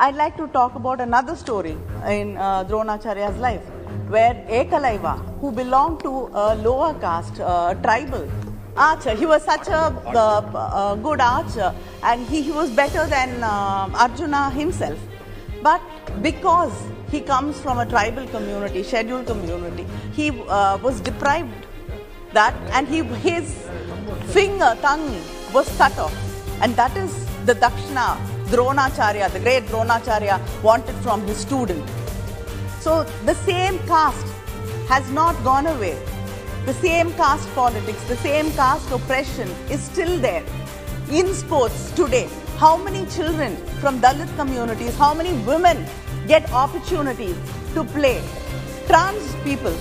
I'd like to talk about another story in uh, Dronacharya's life, where Ekalavya, who belonged to a lower caste, uh, tribal archer, he was such a uh, good archer and he, he was better than uh, Arjuna himself. But because he comes from a tribal community, scheduled community, he uh, was deprived that and he, his finger, tongue was cut off. And that is the Dakshina Dronacharya, the great Dronacharya wanted from his student. So the same caste has not gone away. The same caste politics, the same caste oppression is still there in sports today. How many children from Dalit communities, how many women get opportunities to play? Trans people,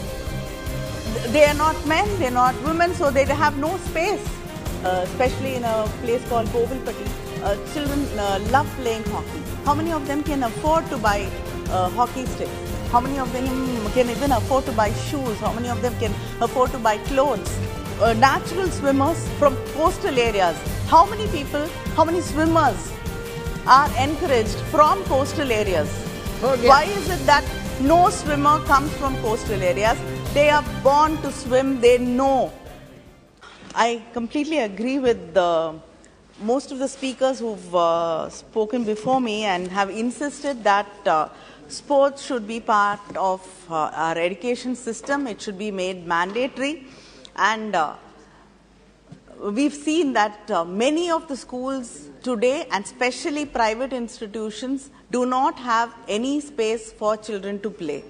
they are not men, they are not women, so they have no space. Uh, especially in a place called Kovilpatti, uh, children uh, love playing hockey. How many of them can afford to buy uh, hockey sticks? How many of them can even afford to buy shoes? How many of them can afford to buy clothes? Uh, natural swimmers from coastal areas. How many people, how many swimmers are encouraged from coastal areas? Okay. Why is it that no swimmer comes from coastal areas? They are born to swim, they know. I completely agree with the, most of the speakers who've uh, spoken before me and have insisted that uh, sports should be part of uh, our education system. It should be made mandatory. And uh, we've seen that uh, many of the schools today, and especially private institutions, do not have any space for children to play.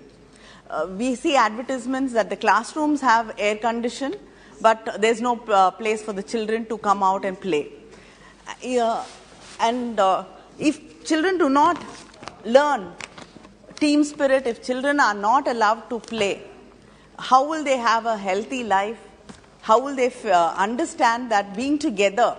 Uh, we see advertisements that the classrooms have air condition, but there's no place for the children to come out and play. And uh, if children do not learn team spirit, if children are not allowed to play, how will they have a healthy life? How will they uh, understand that being together,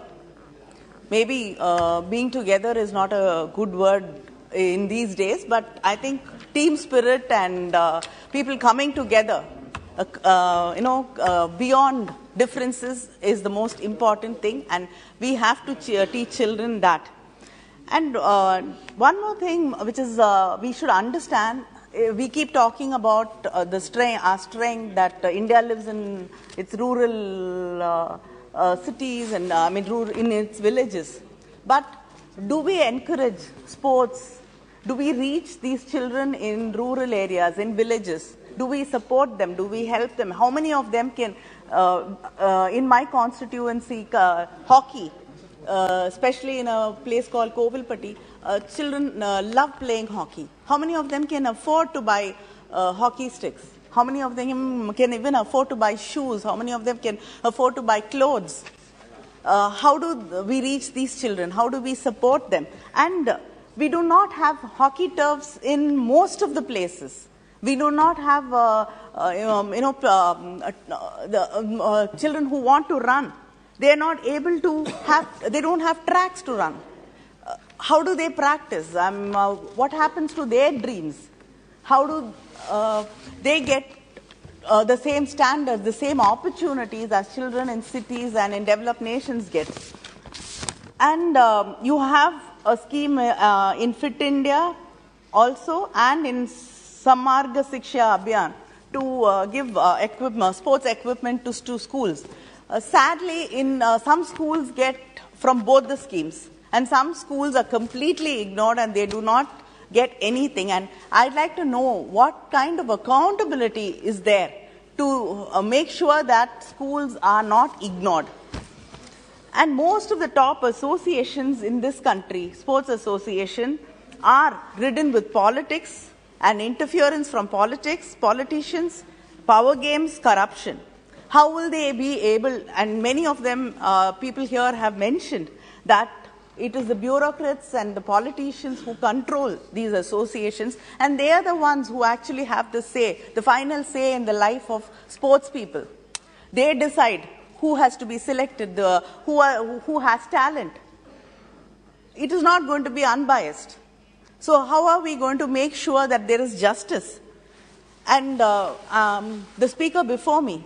maybe uh, being together is not a good word in these days, but I think team spirit and uh, people coming together, uh, you know, beyond differences is the most important thing, and we have to ch- teach children that. And uh, one more thing, which is uh, we should understand, uh, we keep talking about uh, the strength, our strength that uh, India lives in its rural uh, cities and I mean rural, in its villages. But do we encourage sports? Do we reach these children in rural areas, in villages? Do we support them? Do we help them? How many of them can, in my constituency, uh, hockey? uh, especially in a place called Kovilpatti, uh, children uh, love playing hockey. How many of them can afford to buy uh, hockey sticks? How many of them can even afford to buy shoes? How many of them can afford to buy clothes? Uh, how do we reach these children? How do we support them? And uh, we do not have hockey turfs in most of the places. We do not have, uh, uh, um, you know, um, uh, the um, uh, children who want to run. They are not able to have, they don't have tracks to run. Uh, how do they practice? Um, uh, what happens to their dreams? How do they get the same standards, the same opportunities as children in cities and in developed nations get? And you have a scheme in Fit India also and in Samagra Shiksha Abhiyan to uh, give uh, equipment, sports equipment to, to schools. Uh, sadly, in uh, some schools get from both the schemes, and some schools are completely ignored and they do not get anything. And I'd like to know what kind of accountability is there to uh, make sure that schools are not ignored. And most of the top associations in this country, sports association, are ridden with politics and interference from politics, politicians, power games, corruption. How will they be able, and many of them, uh, people here have mentioned that it is the bureaucrats and the politicians who control these associations, and they are the ones who actually have the say, the final say in the life of sports people. They decide who has to be selected, the, who, are, who has talent. It is not going to be unbiased. So, how are we going to make sure that there is justice? And uh, um, the speaker before me,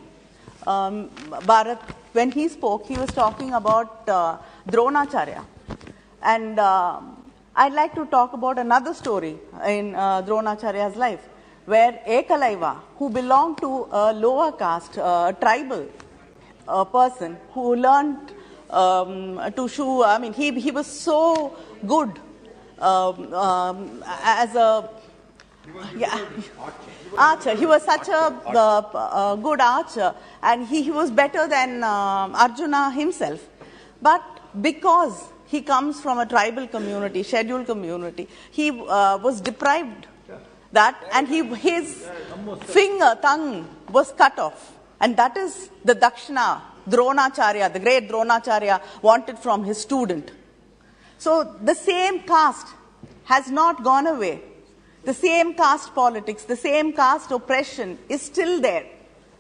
um, Bharat, when he spoke, he was talking about uh, Dronacharya. And uh, I'd like to talk about another story in uh, Dronacharya's life, where Ekalavya, who belonged to a lower caste, uh, tribal uh, person, who learned um, to shoe, I mean, he, he was so good um, um, as a yeah. archer. He was such a uh, good archer, and he, he was better than uh, Arjuna himself. But because he comes from a tribal community, scheduled community, he uh, was deprived that, and he, his finger, tongue was cut off. And that is the Dakshina Dronacharya, the great Dronacharya, wanted from his student. So the same caste has not gone away. The same caste politics, the same caste oppression is still there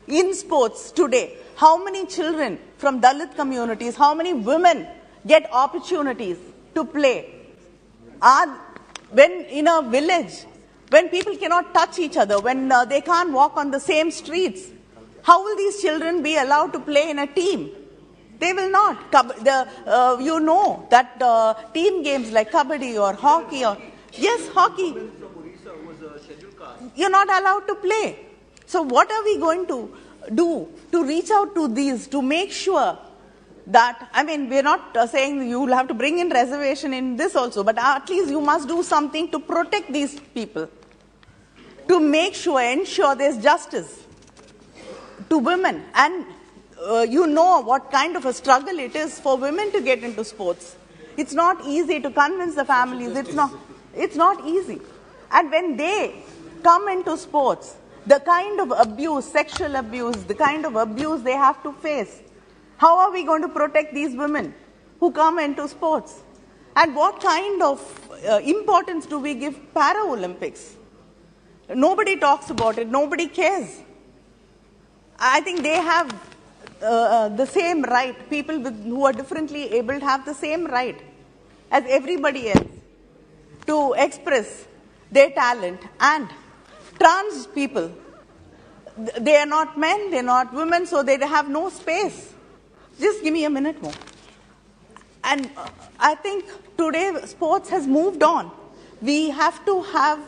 in sports today. How many children from Dalit communities, how many women get opportunities to play? Are, when in a village, when people cannot touch each other, when uh, they can't walk on the same streets, how will these children be allowed to play in a team? They will not. The, uh, you know that uh, team games like kabaddi or hockey or yes, hockey. You're not allowed to play. So what are we going to do to reach out to these to make sure that I mean we're not uh, saying you will have to bring in reservation in this also, but at least you must do something to protect these people, to make sure ensure there's justice to women and uh, you know what kind of a struggle it is for women to get into sports. It's not easy to convince the families. It's not, it's not easy. And when they come into sports, the kind of abuse, sexual abuse, the kind of abuse they have to face, how are we going to protect these women who come into sports? And what kind of uh, importance do we give Para Olympics? Nobody talks about it, nobody cares. I think they have uh, uh, the same right. People with, who are differently able have the same right as everybody else to express their talent. And trans people, they are not men, they are not women, so they have no space. Just give me a minute more. And uh, I think today sports has moved on. We have to have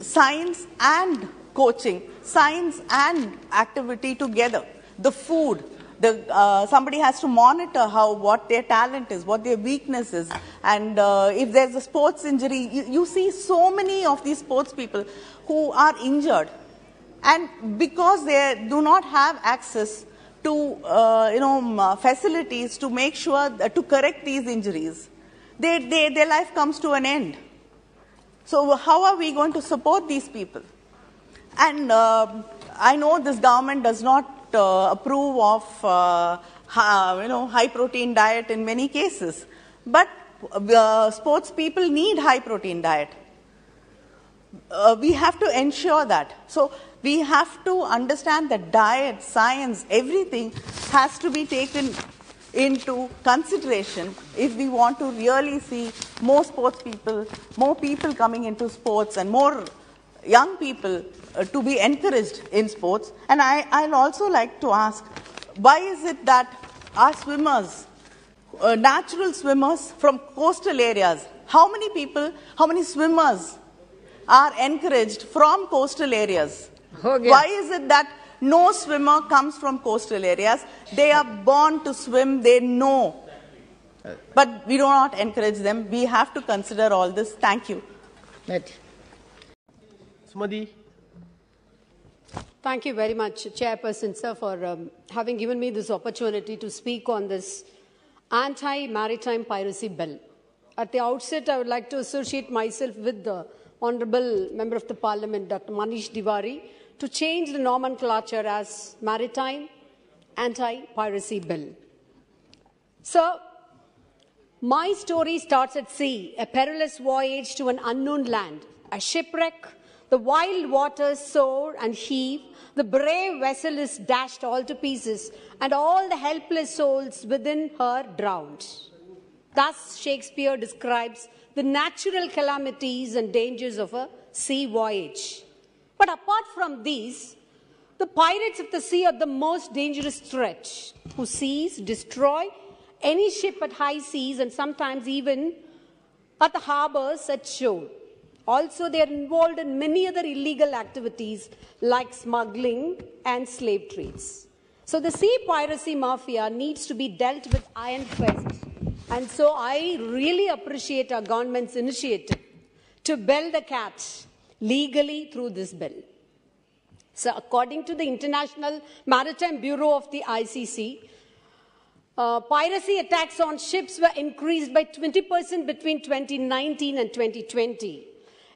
science and coaching, science and activity together. The food, the, uh, somebody has to monitor how what their talent is, what their weakness is, and uh, if there's a sports injury, you, you, see so many of these sports people who are injured, and because they do not have access to uh, you know facilities to make sure to correct these injuries, they, they, their life comes to an end. So how are we going to support these people? And uh, I know this government does not uh, approve of uh, you know high protein diet in many cases, but uh, sports people need high protein diet. Uh, we have to ensure that. So we have to understand that diet, science, everything has to be taken into consideration if we want to really see more sports people, more people coming into sports and more young people to be encouraged in sports. And I, I'd also like to ask, why is it that our swimmers, uh, natural swimmers from coastal areas, how many people, how many swimmers are encouraged from coastal areas? Okay. Why is it that no swimmer comes from coastal areas? They are born to swim, they know. But we do not encourage them. We have to consider all this. Thank you. Right. Sumadi. Thank you very much, Chairperson, sir, for um, having given me this opportunity to speak on this anti-maritime piracy bill. At the outset, I would like to associate myself with the Honorable Member of the Parliament, Dr. Manish Tiwari, to change the nomenclature as Maritime Anti-Piracy Bill. So, my story starts at sea, a perilous voyage to an unknown land, a shipwreck, the wild waters soar and heave, the brave vessel is dashed all to pieces, and all the helpless souls within her drowned. Thus, Shakespeare describes the natural calamities and dangers of a sea voyage. But apart from these, the pirates of the sea are the most dangerous threat, who seize, destroy any ship at high seas, and sometimes even at the harbors at shore. Also, they are involved in many other illegal activities like smuggling and slave trades. So, the sea piracy mafia needs to be dealt with iron fist. And so, I really appreciate our government's initiative to bell the cat legally through this bill. So, according to the International Maritime Bureau of the ICC, uh, piracy attacks on ships were increased by 20% between 2019 and 2020.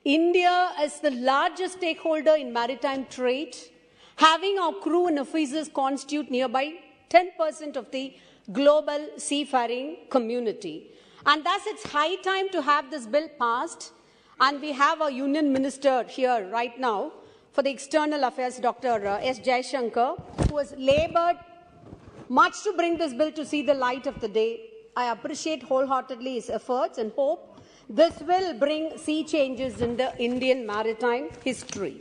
India is the largest stakeholder in maritime trade, having our crew and officers constitute nearby 10% of the global seafaring community. And thus, it's high time to have this bill passed. And we have our union minister here right now for the external affairs, Dr. uh, S. Jaishankar, who has labored much to bring this bill to see the light of the day. I appreciate wholeheartedly his efforts and hope this will bring sea changes in the Indian maritime history.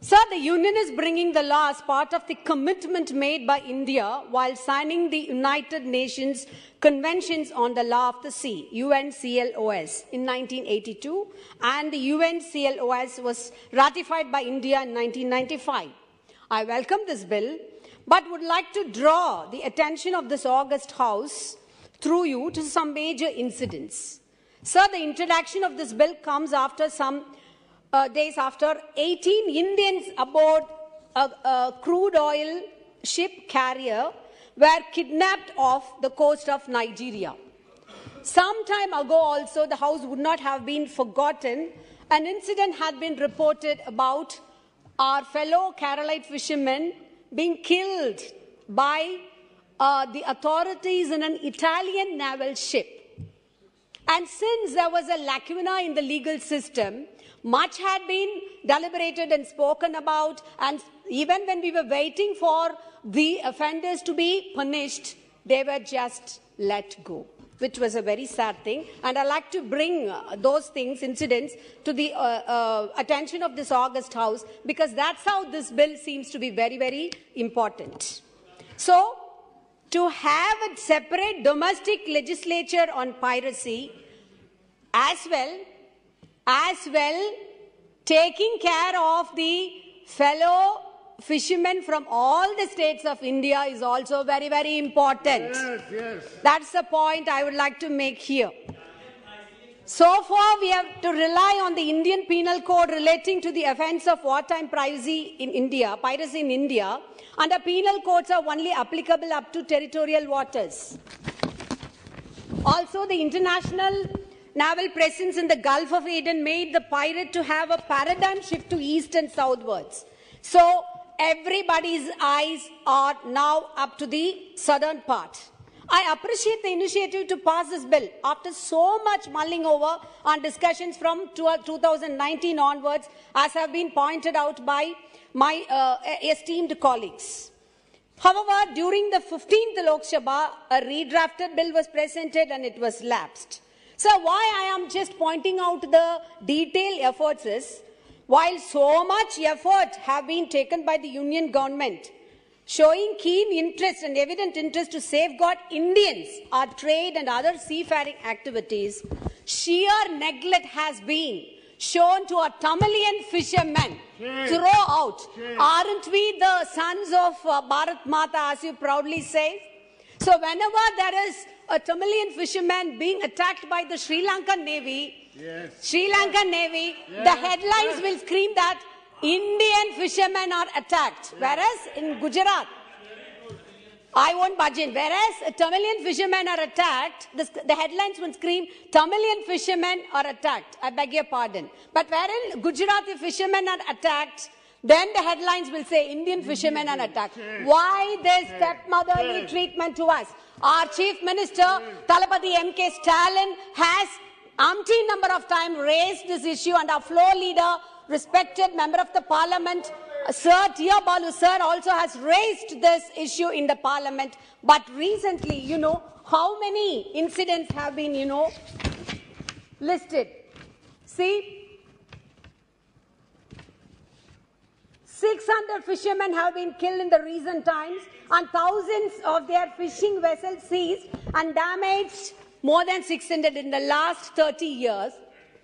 Sir, the Union is bringing the law as part of the commitment made by India while signing the United Nations Conventions on the Law of the Sea, UNCLOS, in 1982, and the UNCLOS was ratified by India in 1995. I welcome this bill, but would like to draw the attention of this August House through you to some major incidents. Sir, the introduction of this bill comes after some uh, days after 18 Indians aboard a, a crude oil ship carrier were kidnapped off the coast of Nigeria. Some time ago, also, the House would not have been forgotten. An incident had been reported about our fellow Keralite fishermen being killed by uh, the authorities in an Italian naval ship. And since there was a lacuna in the legal system, much had been deliberated and spoken about, and even when we were waiting for the offenders to be punished, they were just let go, which was a very sad thing. And I like to bring uh, those things, incidents, to the uh, uh, attention of this August House because that's how this bill seems to be very, very important. So, to have a separate domestic legislature on piracy as well as well taking care of the fellow fishermen from all the states of India is also very, very important. Yes, yes. That's the point I would like to make here. So far, we have to rely on the Indian Penal Code relating to the offence of wartime piracy in India, piracy in India, the penal codes are only applicable up to territorial waters. Also, the international naval presence in the Gulf of Aden made the pirate to have a paradigm shift to east and southwards. So, everybody's eyes are now up to the southern part. I appreciate the initiative to pass this bill after so much mulling over and discussions from 2019 onwards, as have been pointed out by my uh, esteemed colleagues. However, during the 15th Lok Sabha, a redrafted bill was presented and it was lapsed. So, why I am just pointing out the detailed efforts is while so much effort have been taken by the union government, showing keen interest and evident interest to safeguard Indians, our trade and other seafaring activities, sheer neglect has been shown to a Tamilian fishermen Shame. throughout. Aren't we the sons of uh, Bharat Mata, as you proudly say? So whenever there is a Tamilian fisherman being attacked by the Sri Lankan Navy, Yes. Sri Lankan Navy, the headlines yes. will scream that Indian fishermen are attacked. Whereas in Gujarat, I won't budge in. Whereas Tamilian fishermen are attacked, the, the headlines will scream Tamilian fishermen are attacked. I beg your pardon. But wherein Gujarati fishermen are attacked, then the headlines will say Indian fishermen are attacked. Why this stepmotherly treatment to us? Our chief minister, Talapati M.K. Stalin, has umpteen number of times raised this issue and our floor leader, respected member of the parliament, Sir T.R. Balu sir also has raised this issue in the parliament. But recently, you know, how many incidents have been, you know, listed? See, 600 fishermen have been killed in the recent times and thousands of their fishing vessels seized and damaged more than 600 in the last 30 years,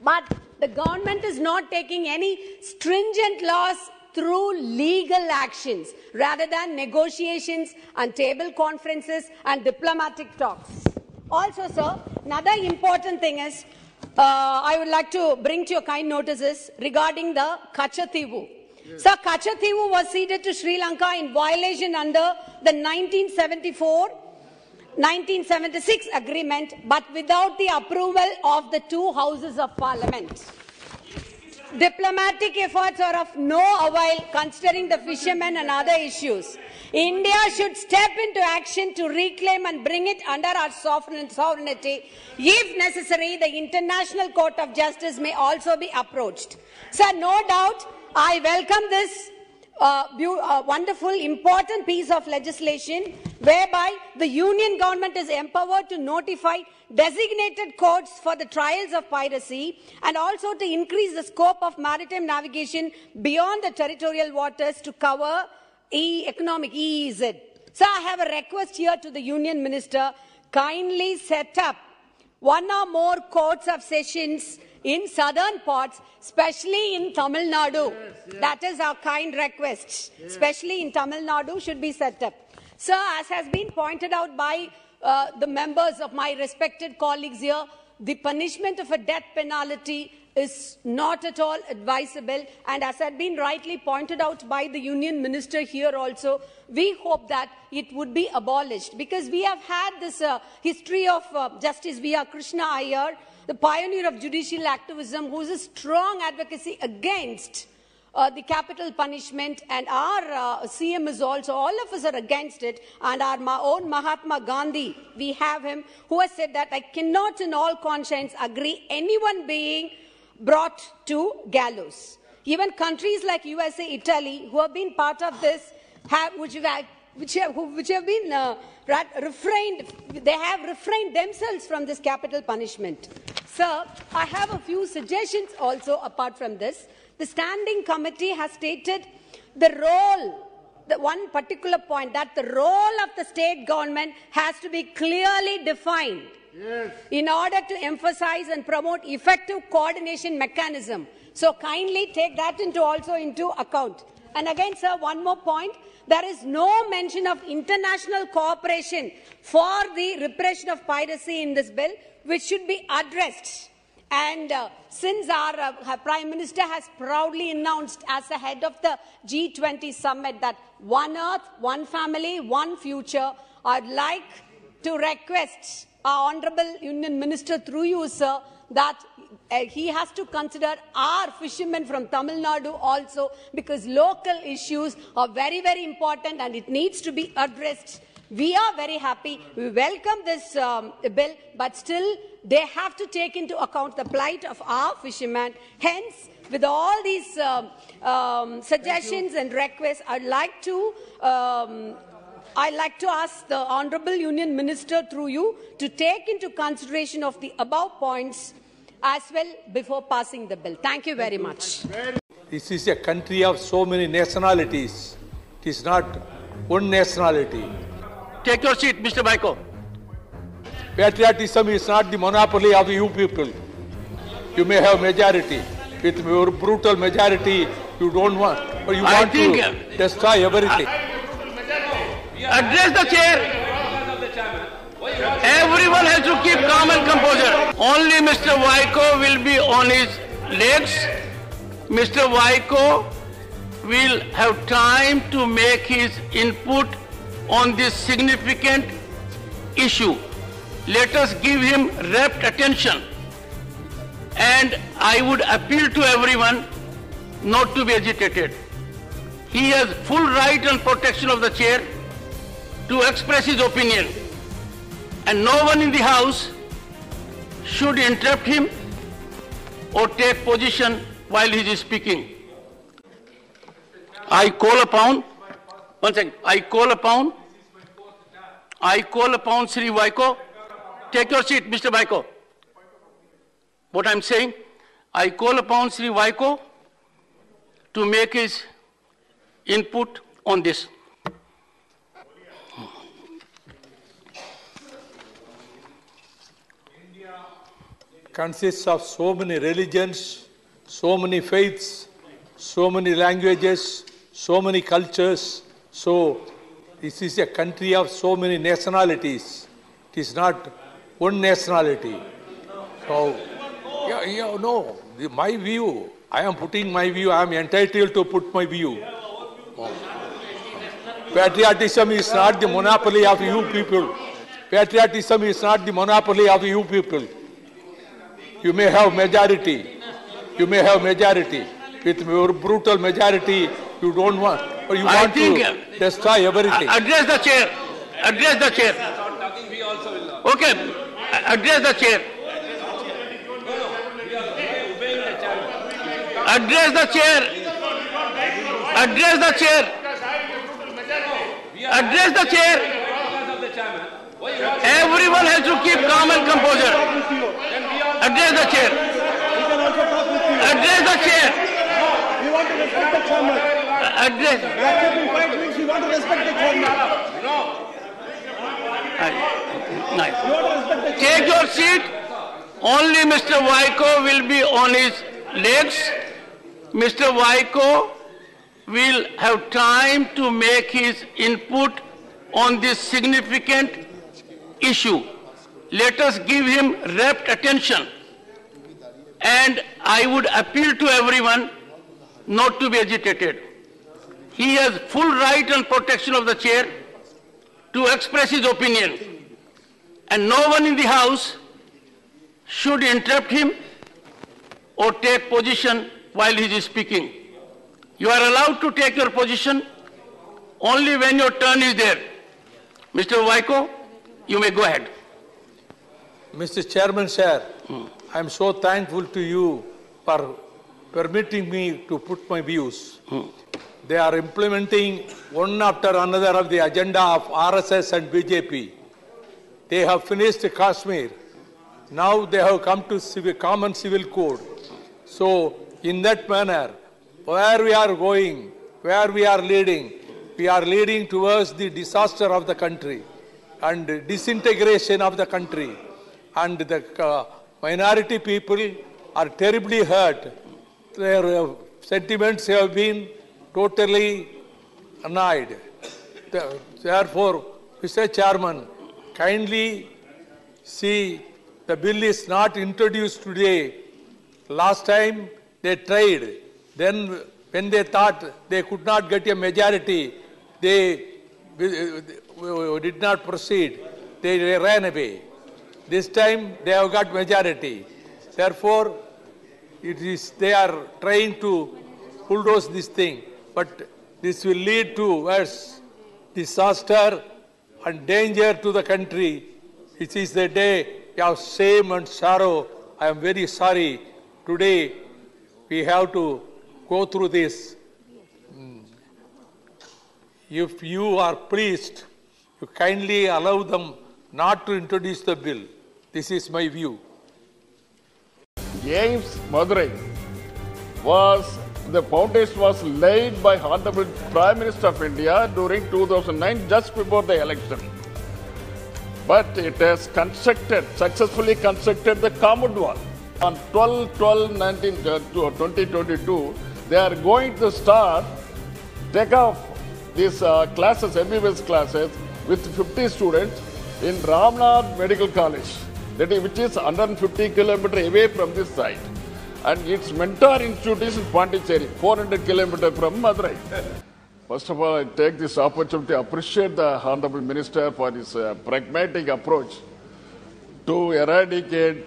but the government is not taking any stringent laws through legal actions rather than negotiations and table conferences and diplomatic talks. Also, sir, another important thing is uh, I would like to bring to your kind notices regarding the Kachathivu. Sir, Kachathivu was ceded to Sri Lanka in violation under the 1974 1976 agreement, but without the approval of the two houses of parliament. Diplomatic efforts are of no avail considering the fishermen and other issues. India should step into action to reclaim and bring it under our sovereignty. If necessary, the International Court of Justice may also be approached. Sir, no doubt, I welcome this uh, wonderful, important piece of legislation whereby the union government is empowered to notify designated courts for the trials of piracy and also to increase the scope of maritime navigation beyond the territorial waters to cover e economic EEZ. So I have a request here to the union minister, kindly set up one or more courts of sessions in southern parts, especially in Tamil Nadu. Yes, yes. That is our kind request, yes. especially in Tamil Nadu, should be set up. Sir, as has been pointed out by uh, the members of my respected colleagues here, the punishment of a death penalty is not at all advisable. And as had been rightly pointed out by the union minister here also, we hope that it would be abolished because we have had this uh, history of uh, Justice V.R. Krishna Iyer, the pioneer of judicial activism, who is a strong advocacy against uh, the capital punishment, and our uh, CM is also, all of us are against it, and our ma own Mahatma Gandhi, we have him, who has said that I cannot in all conscience agree anyone being brought to gallows. Even countries like USA, Italy, who have been part of this, have, which, have, which, have, which have been uh, refrained, they have refrained themselves from this capital punishment. Sir, I have a few suggestions also apart from this. The standing committee has stated the role, the one particular point, that the role of the state government has to be clearly defined yes. in order to emphasize and promote effective coordination mechanism. So kindly take that into also into account. And again, sir, one more point. There is no mention of international cooperation for the repression of piracy in this bill, which should be addressed. And uh, since our, uh, Prime Minister has proudly announced as the head of the G20 summit that one earth, one family, one future, I'd like to request our Honorable Union Minister through you, sir, that he has to consider our fishermen from Tamil Nadu also because local issues are very, very important and it needs to be addressed we are very happy. We welcome this um, bill, but still they have to take into account the plight of our fishermen. Hence, with all these um, um, suggestions and requests, I'd like to um, I'd like to ask the Honourable Union Minister through you to take into consideration of the above points as well before passing the bill. Thank you very much. This is a country of so many nationalities. It is not one nationality. Take your seat, Mr. Vaiko. Patriotism is not the monopoly of you people. You may have majority. With your brutal majority, you don't want, or you I want to uh, destroy everything. Address the chair. Everyone has to keep calm and composure. Only Mr. Vaiko will be on his legs. Mr. Vaiko will have time to make his input on this significant issue. Let us give him rapt attention. And I would appeal to everyone not to be agitated. He has full right and protection of the chair to express his opinion. And no one in the House should interrupt him or take position while he is speaking. I call upon one second. I call upon, I call upon Sri Vaiko. Take your seat, Mr. Vaiko. What I'm saying, I call upon Sri Vaiko to make his input on this. Consists of so many religions, so many faiths, so many languages, so many cultures. So, this is a country of so many nationalities. It is not one nationality. So, yeah, yeah, no, my view, I am putting my view, I am entitled to put my view. Oh. Patriotism is not the monopoly of you people. Patriotism is not the monopoly of you people. You may have majority. You may have majority. With your brutal majority, you don't want, or you I want to uh, destroy everything. Address the chair. Address the chair. Okay. Address the chair. Address the chair. Address the chair. Address the chair. Everyone has to keep calm and composure. Address the chair. Address the chair. We want to respect the chairman. Address. Accepting means we want to respect the chairman. No. Nice. Take your seat. Only Mr. Vaiko will be on his legs. Mr. Vaiko will have time to make his input on this significant issue. Let us give him rapt attention. And I would appeal to everyone not to be agitated. He has full right and protection of the chair to express his opinion and no one in the house should interrupt him or take position while he is speaking. You are allowed to take your position only when your turn is there. Mr. Vaiko, you may go ahead. Mr. Chairman, sir, hmm. I am so thankful to you for permitting me to put my views. Hmm. They are implementing one after another of the agenda of RSS and BJP. They have finished Kashmir. Now they have come to civil, common civil code. So, in that manner, where we are going, where we are leading, we are leading towards the disaster of the country and disintegration of the country. And the uh, minority people are terribly hurt. Their uh, sentiments have been totally annoyed. The- Therefore, Mr. Chairman, kindly see the bill is not introduced today. Last time they tried. Then when they thought they could not get a majority, they did not proceed. They ran away. This time they have got majority. Therefore, it is they are trying to bulldoze this thing, but this will lead to worse disaster and danger to the country. It is the day of shame and sorrow. I am very sorry. Today we have to go through this. Mm. If you are pleased, you kindly allow them not to introduce the bill. This is my view. AIIMS Madurai was the foundation was laid by Honorable Prime Minister of India during 2009, just before the election. But it has constructed, successfully constructed the common wall. On 12 12 19, uh, 2022, they are going to start, take off these uh, classes, MBBS classes, with 50 students in Ramnad Medical College, that is, which is 150 kilometers away from this site. And its mentor institute is in Pondicherry, 400 kilometers from Madurai. First of all, I take this opportunity to appreciate the Honorable Minister for his uh, pragmatic approach to eradicate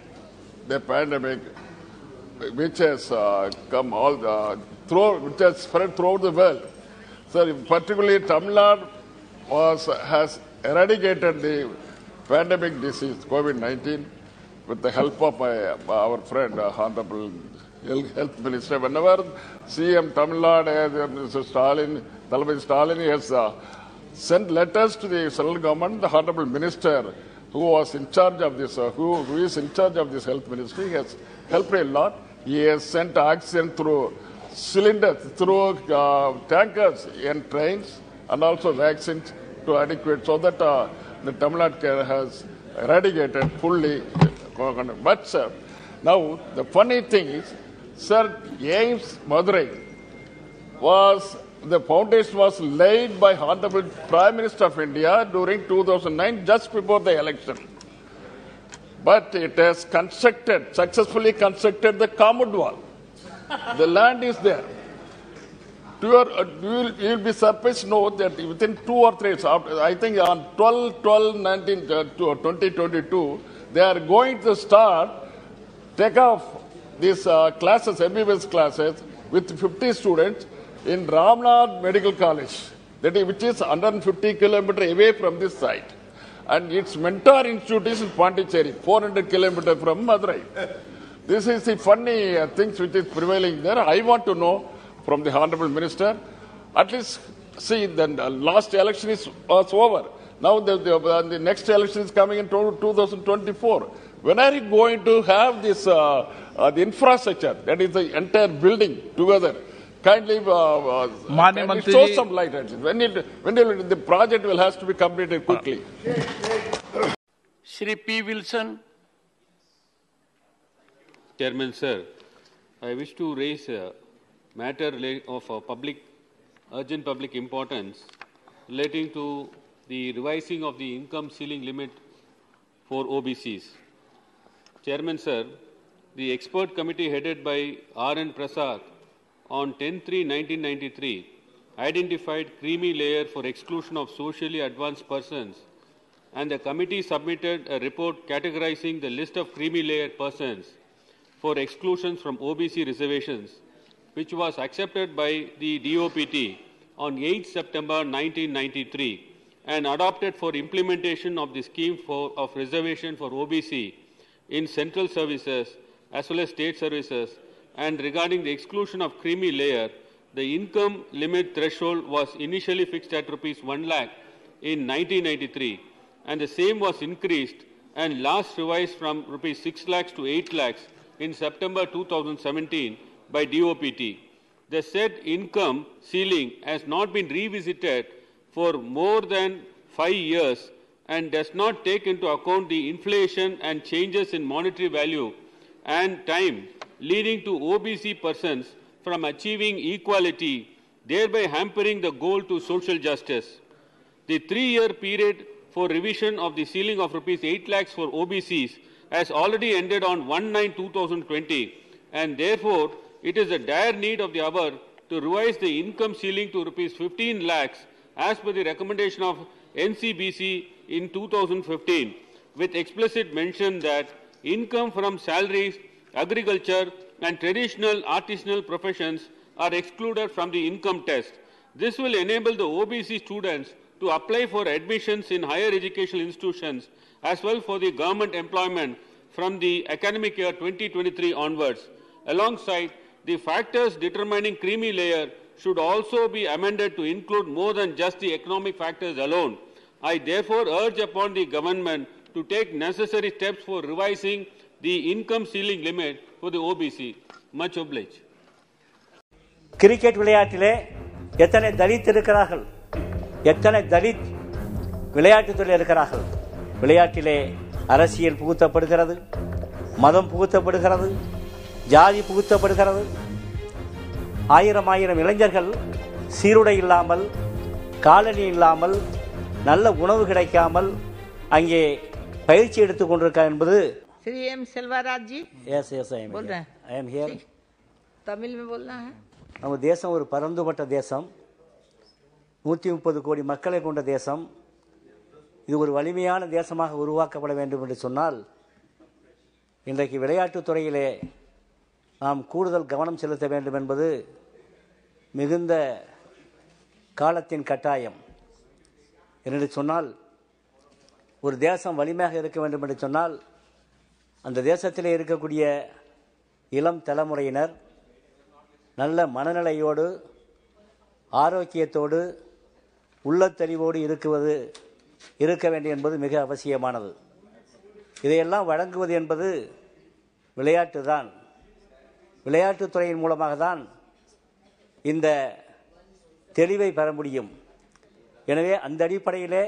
the pandemic which has uh, come all the, through, which has spread throughout the world. So particularly Tamil Nadu was, has eradicated the pandemic disease, COVID-19, with the help of my, our friend, uh, Honorable Health Minister. Whenever CM Tamil Nadu, Mr. Stalin, Dalai Stalin has uh, sent letters to the central government, the Honorable Minister who was in charge of this, uh, who, who is in charge of this health ministry, has helped a lot. He has sent oxygen through cylinders, through uh, tankers and trains, and also vaccines to adequate, so that uh, the Tamil Nadu has eradicated fully. But sir, Now, the funny thing is, Sir AIIMS Madurai was the foundation was laid by Honorable Prime Minister of India during 2009, just before the election. But it has constructed, successfully constructed the common wall. The land is there. To your, uh, you, will, you will be surprised to know that within two or three years, after, I think on 12, 12, 19, uh, to 2022, they are going to start, take off these uh, classes, MBBS classes, with 50 students in Ramnad Medical College, that is, which is 150 kilometers away from this site. And its mentor institute is in Pondicherry, 400 kilometers from Madurai. This is the funny uh, things which is prevailing there. I want to know from the Honorable Minister, at least see the uh, last election is was over. Now the, the, uh, the next election is coming in 2024. When are you going to have this uh, uh, the infrastructure, that is the entire building together? Kindly, uh, uh, Manya kindly show some light at it. When, it, when it, the project will has to be completed quickly. Shri P. Wilson. Chairman, sir, I wish to raise a matter of uh, public, urgent public importance relating to the revising of the income ceiling limit for OBCs. Chairman, sir, the expert committee headed by R.N. Prasad on 10-3-1993 identified creamy layer for exclusion of socially advanced persons and the committee submitted a report categorizing the list of creamy layer persons for exclusions from OBC reservations, which was accepted by the DOPT on 8 September 1993 and adopted for implementation of the scheme for, of reservation for OBC in central services as well as state services. And regarding the exclusion of creamy layer, the income limit threshold was initially fixed at rupees 1 lakh in 1993 and the same was increased and last revised from rupees 6 lakhs to 8 lakhs in September 2017 by DOPT. The said income ceiling has not been revisited for more than five years and does not take into account the inflation and changes in monetary value and time, leading to OBC persons from achieving equality, thereby hampering the goal to social justice. The three-year period for revision of the ceiling of rupees 8 lakhs for OBCs has already ended on 1-9-2020 and therefore it is a dire need of the hour to revise the income ceiling to rupees 15 lakhs as per the recommendation of NCBC in 2015 with explicit mention that income from salaries, agriculture and traditional artisanal professions are excluded from the income test. This will enable the OBC students to apply for admissions in higher educational institutions as well for the government employment from the academic year 2023 onwards. Alongside, the factors determining creamy layer should also be amended to include more than just the economic factors alone. I therefore urge upon the government to take necessary steps for revising the income ceiling limit for the OBC. Much obliged. Cricket விளையாட்டிலே எத்தனை தலித் இருக்கிறார்கள் எத்தனை தலித் விளையாட்டுத்துறை இருக்கிறார்கள் விளையாட்டிலே அரசியல் புகுத்தப்படுகிறது மதம் புகுத்தப்படுகிறது ஜாதி புகுத்தப்படுகிறது ஆயிரம் ஆயிரம் இளைஞர்கள் சீருடை இல்லாமல் காலணி இல்லாமல் நல்ல உணவு கிடைக்காமல் அங்கே பயிற்சி எடுத்துக் கொண்டிருக்கார் என்பது Shri M Selvaraj ji S S I M बोल रहे हैं ஐ எம் ஹியர் तमिल में बोलना है நம்ம தேசம் ஒரு பரந்துபட்ட தேசம் நூற்றி முப்பது கோடி மக்களை கொண்ட தேசம் இது ஒரு வலிமையான தேசமாக உருவாக்கப்பட வேண்டும் என்று சொன்னால் இன்றைக்கு விளையாட்டுத் துறையிலே நாம் கூடுதல் கவனம் செலுத்த வேண்டும் என்பது மிகுந்த காலத்தின் கட்டாயம். என்று சொன்னால் ஒரு தேசம் வலிமையாக இருக்க வேண்டும் என்று சொன்னால் அந்த தேசத்தில் இருக்கக்கூடிய இளம் தலைமுறையினர் நல்ல மனநிலையோடு ஆரோக்கியத்தோடு உள்ளத்தெளிவோடு இருக்குவது இருக்க வேண்டும் என்பது மிக அவசியமானது. இதையெல்லாம் வழங்குவது என்பது விளையாட்டு தான் விளையாட்டுத்துறையின் மூலமாக தான் இந்த தெளிவை பெற முடியும். எனவே அந்த அடிப்படையிலே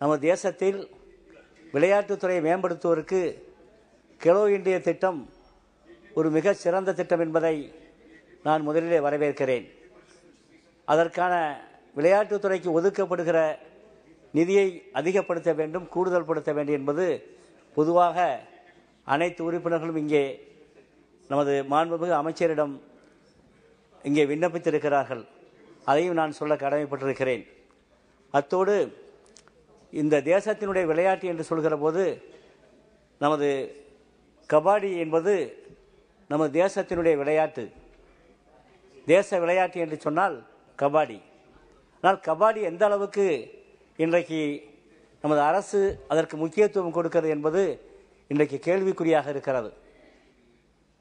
நம்ம தேசத்தில் விளையாட்டுத்துறையை மேம்படுத்துவதற்கு கெலோ இந்திய திட்டம் ஒரு மிக சிறந்த திட்டம் என்பதை நான் முதலிலே வரவேற்கிறேன். அதற்கான விளையாட்டுத்துறைக்கு ஒதுக்கப்படுகிற நிதியை அதிகப்படுத்த வேண்டும் கூடுதல் படுத்த வேண்டும் என்பது பொதுவாக அனைத்து உறுப்பினர்களும் இங்கே நமது மாண்புமிகு அமைச்சரிடம் இங்கே விண்ணப்பித்திருக்கிறார்கள். அதையும் நான் சொல்ல கடமைப்பட்டிருக்கிறேன். அத்தோடு இந்த தேசத்தினுடைய விளையாட்டு என்று சொல்கிற போது நமது கபாடி என்பது நமது தேசத்தினுடைய விளையாட்டு. தேச விளையாட்டு என்று சொன்னால் கபாடி. ஆனால் கபாடி எந்த அளவுக்கு இன்றைக்கு நமது அரசு அதற்கு முக்கியத்துவம் கொடுக்கிறது என்பது இன்றைக்கு கேள்விக்குறியாக இருக்கிறது.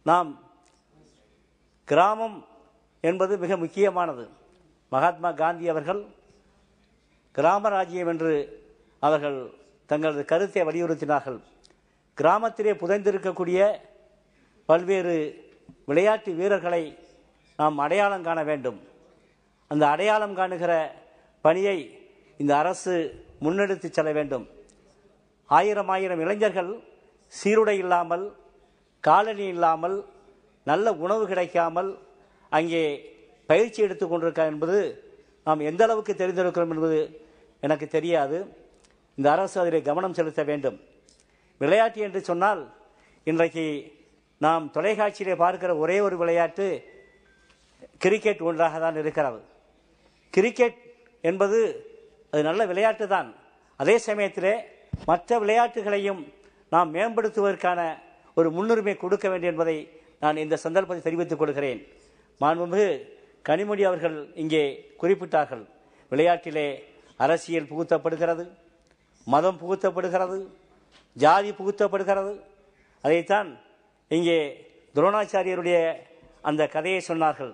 நாம் கிராமம் என்பது மிக முக்கியமானது. மகாத்மா காந்தி அவர்கள் கிராம ராஜ்யம் என்று அவர்கள் தங்களது கருத்தை வலியுறுத்தினார்கள். கிராமத்திலே புதைந்திருக்கக்கூடிய பல்வேறு விளையாட்டு வீரர்களை நாம் அடையாளம் காண வேண்டும். அந்த அடையாளம் காணுகிற பணியை இந்த அரசு முன்னெடுத்து செல்ல வேண்டும். ஆயிரம் ஆயிரம் இளைஞர்கள் சீருடை இல்லாமல் காலணி இல்லாமல் நல்ல உணவு கிடைக்காமல் அங்கே பயிற்சி எடுத்து கொண்டிருக்கா என்பது நாம் எந்த அளவுக்கு தெரிந்திருக்கிறோம் என்பது எனக்கு தெரியாது. இந்த அரசு அதில் கவனம் செலுத்த வேண்டும். விளையாட்டு என்று சொன்னால் இன்றைக்கு நாம் தொலைக்காட்சியிலே பார்க்கிற ஒரே ஒரு விளையாட்டு கிரிக்கெட் ஒன்றாக தான் இருக்கிறது. கிரிக்கெட் என்பது அது நல்ல விளையாட்டு தான். அதே சமயத்தில் மற்ற விளையாட்டுகளையும் நாம் மேம்படுத்துவதற்கான ஒரு முன்னுரிமை கொடுக்க வேண்டும் என்பதை நான் இந்த சந்தர்ப்பத்தை தெரிவித்துக் கொள்கிறேன். மாண்புமிகு கனிமொழி அவர்கள் இங்கே குறிப்பிட்டார்கள். விளையாட்டிலே அரசியல் புகுத்தப்படுகிறது மதம் புகுத்தப்படுகிறது ஜாதி புகுத்தப்படுகிறது. அதைத்தான் இங்கே துரோணாச்சாரியருடைய அந்த கதையை சொன்னார்கள்.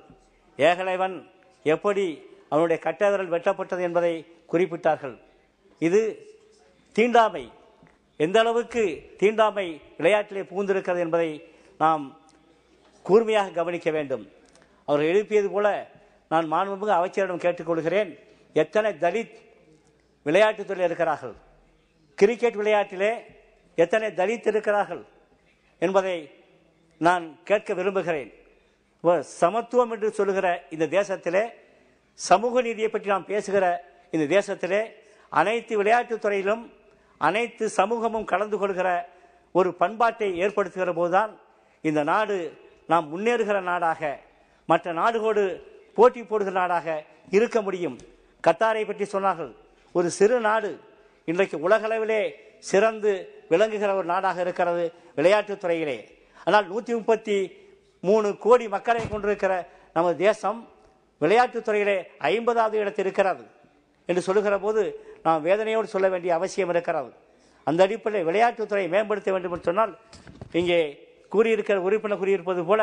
ஏகலைவன் எப்படி அவனுடைய கட்டவிரல் வெட்டப்பட்டது என்பதை குறிப்பிட்டார்கள். இது தீண்டாமை. எந்த அளவுக்கு தீண்டாமை விளையாட்டிலே புகுந்திருக்கிறது என்பதை நாம் கூர்மையாக கவனிக்க வேண்டும். அவர்கள் எழுப்பியது போல நான் மாண்புமிகு அமைச்சரிடம் கேட்டுக்கொள்கிறேன் எத்தனை தலித் விளையாட்டுத்துறை இருக்கிறார்கள்? கிரிக்கெட் விளையாட்டிலே எத்தனை தலித் இருக்கிறார்கள் என்பதை நான் கேட்க விரும்புகிறேன். சமத்துவம் என்று சொல்லுகிற இந்த தேசத்திலே சமூக நீதியை பற்றி நாம் பேசுகிற இந்த தேசத்திலே அனைத்து விளையாட்டுத் துறையிலும் அனைத்து சமூகமும் கலந்து கொள்கிற ஒரு பண்பாட்டை ஏற்படுத்துகிற போதுதான் இந்த நாடு நாம் முன்னேறுகிற நாடாக மற்ற நாடுகளோடு போட்டி போடுகிற நாடாக இருக்க முடியும். கத்தாரை பற்றி சொன்னார்கள். ஒரு சிறு நாடு இன்றைக்கு உலகளவிலே சிறந்து விளங்குகிற ஒரு நாடாக இருக்கிறது விளையாட்டுத் துறையிலே. ஆனால் நூற்றி முப்பத்தி மூணு கோடி மக்களை கொண்டிருக்கிற நமது தேசம் விளையாட்டுத் துறையிலே ஐம்பதாவது இடத்தில் இருக்கிறது என்று சொல்லுகிற போது நாம் வேதனையோடு சொல்ல வேண்டிய அவசியம் இருக்கிறது. அந்த அடிப்படையில் விளையாட்டுத்துறையை மேம்படுத்த வேண்டும் என்று சொன்னால் இங்கே கூறியிருக்கிற உறுப்பினர் கூறியிருப்பது போல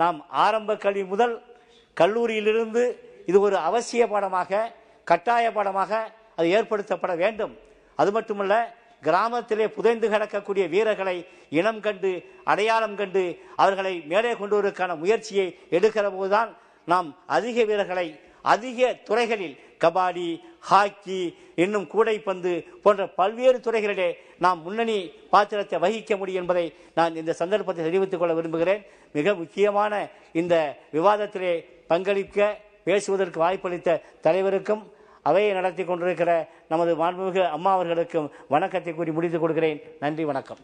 நாம் ஆரம்ப கல்வி முதல் கல்லூரியிலிருந்து இது ஒரு அவசிய பாடமாக கட்டாய பாடமாக அது ஏற்படுத்தப்பட வேண்டும். அது மட்டுமல்ல கிராமத்திலே புதைந்து கிடக்கக்கூடிய வீரர்களை இனம் கண்டு அடையாளம் கண்டு அவர்களை மேலே கொண்டு வருவதற்கான முயற்சியை எடுக்கிற போதுதான் நாம் அதிக வீரர்களை அதிக துறைகளில் கபாடி ஹாக்கி இன்னும் கூடைப்பந்து போன்ற பல்வேறு துறைகளிலே நாம் முன்னணி பாத்திரத்தை வகிக்க முடியும் என்பதை நான் இந்த சந்தர்ப்பத்தை தெரிவித்துக் கொள்ள விரும்புகிறேன் மிக முக்கியமான இந்த விவாதத்திலே பங்களிக்க பேசுவதற்கு வாய்ப்பளித்த தலைவருக்கும் அவையை நடத்தி கொண்டிருக்கிற நமது மாண்புமிகு அம்மா அவர்களுக்கும் வணக்கத்தை கூறி முடித்துக் கொள்கிறேன் நன்றி வணக்கம்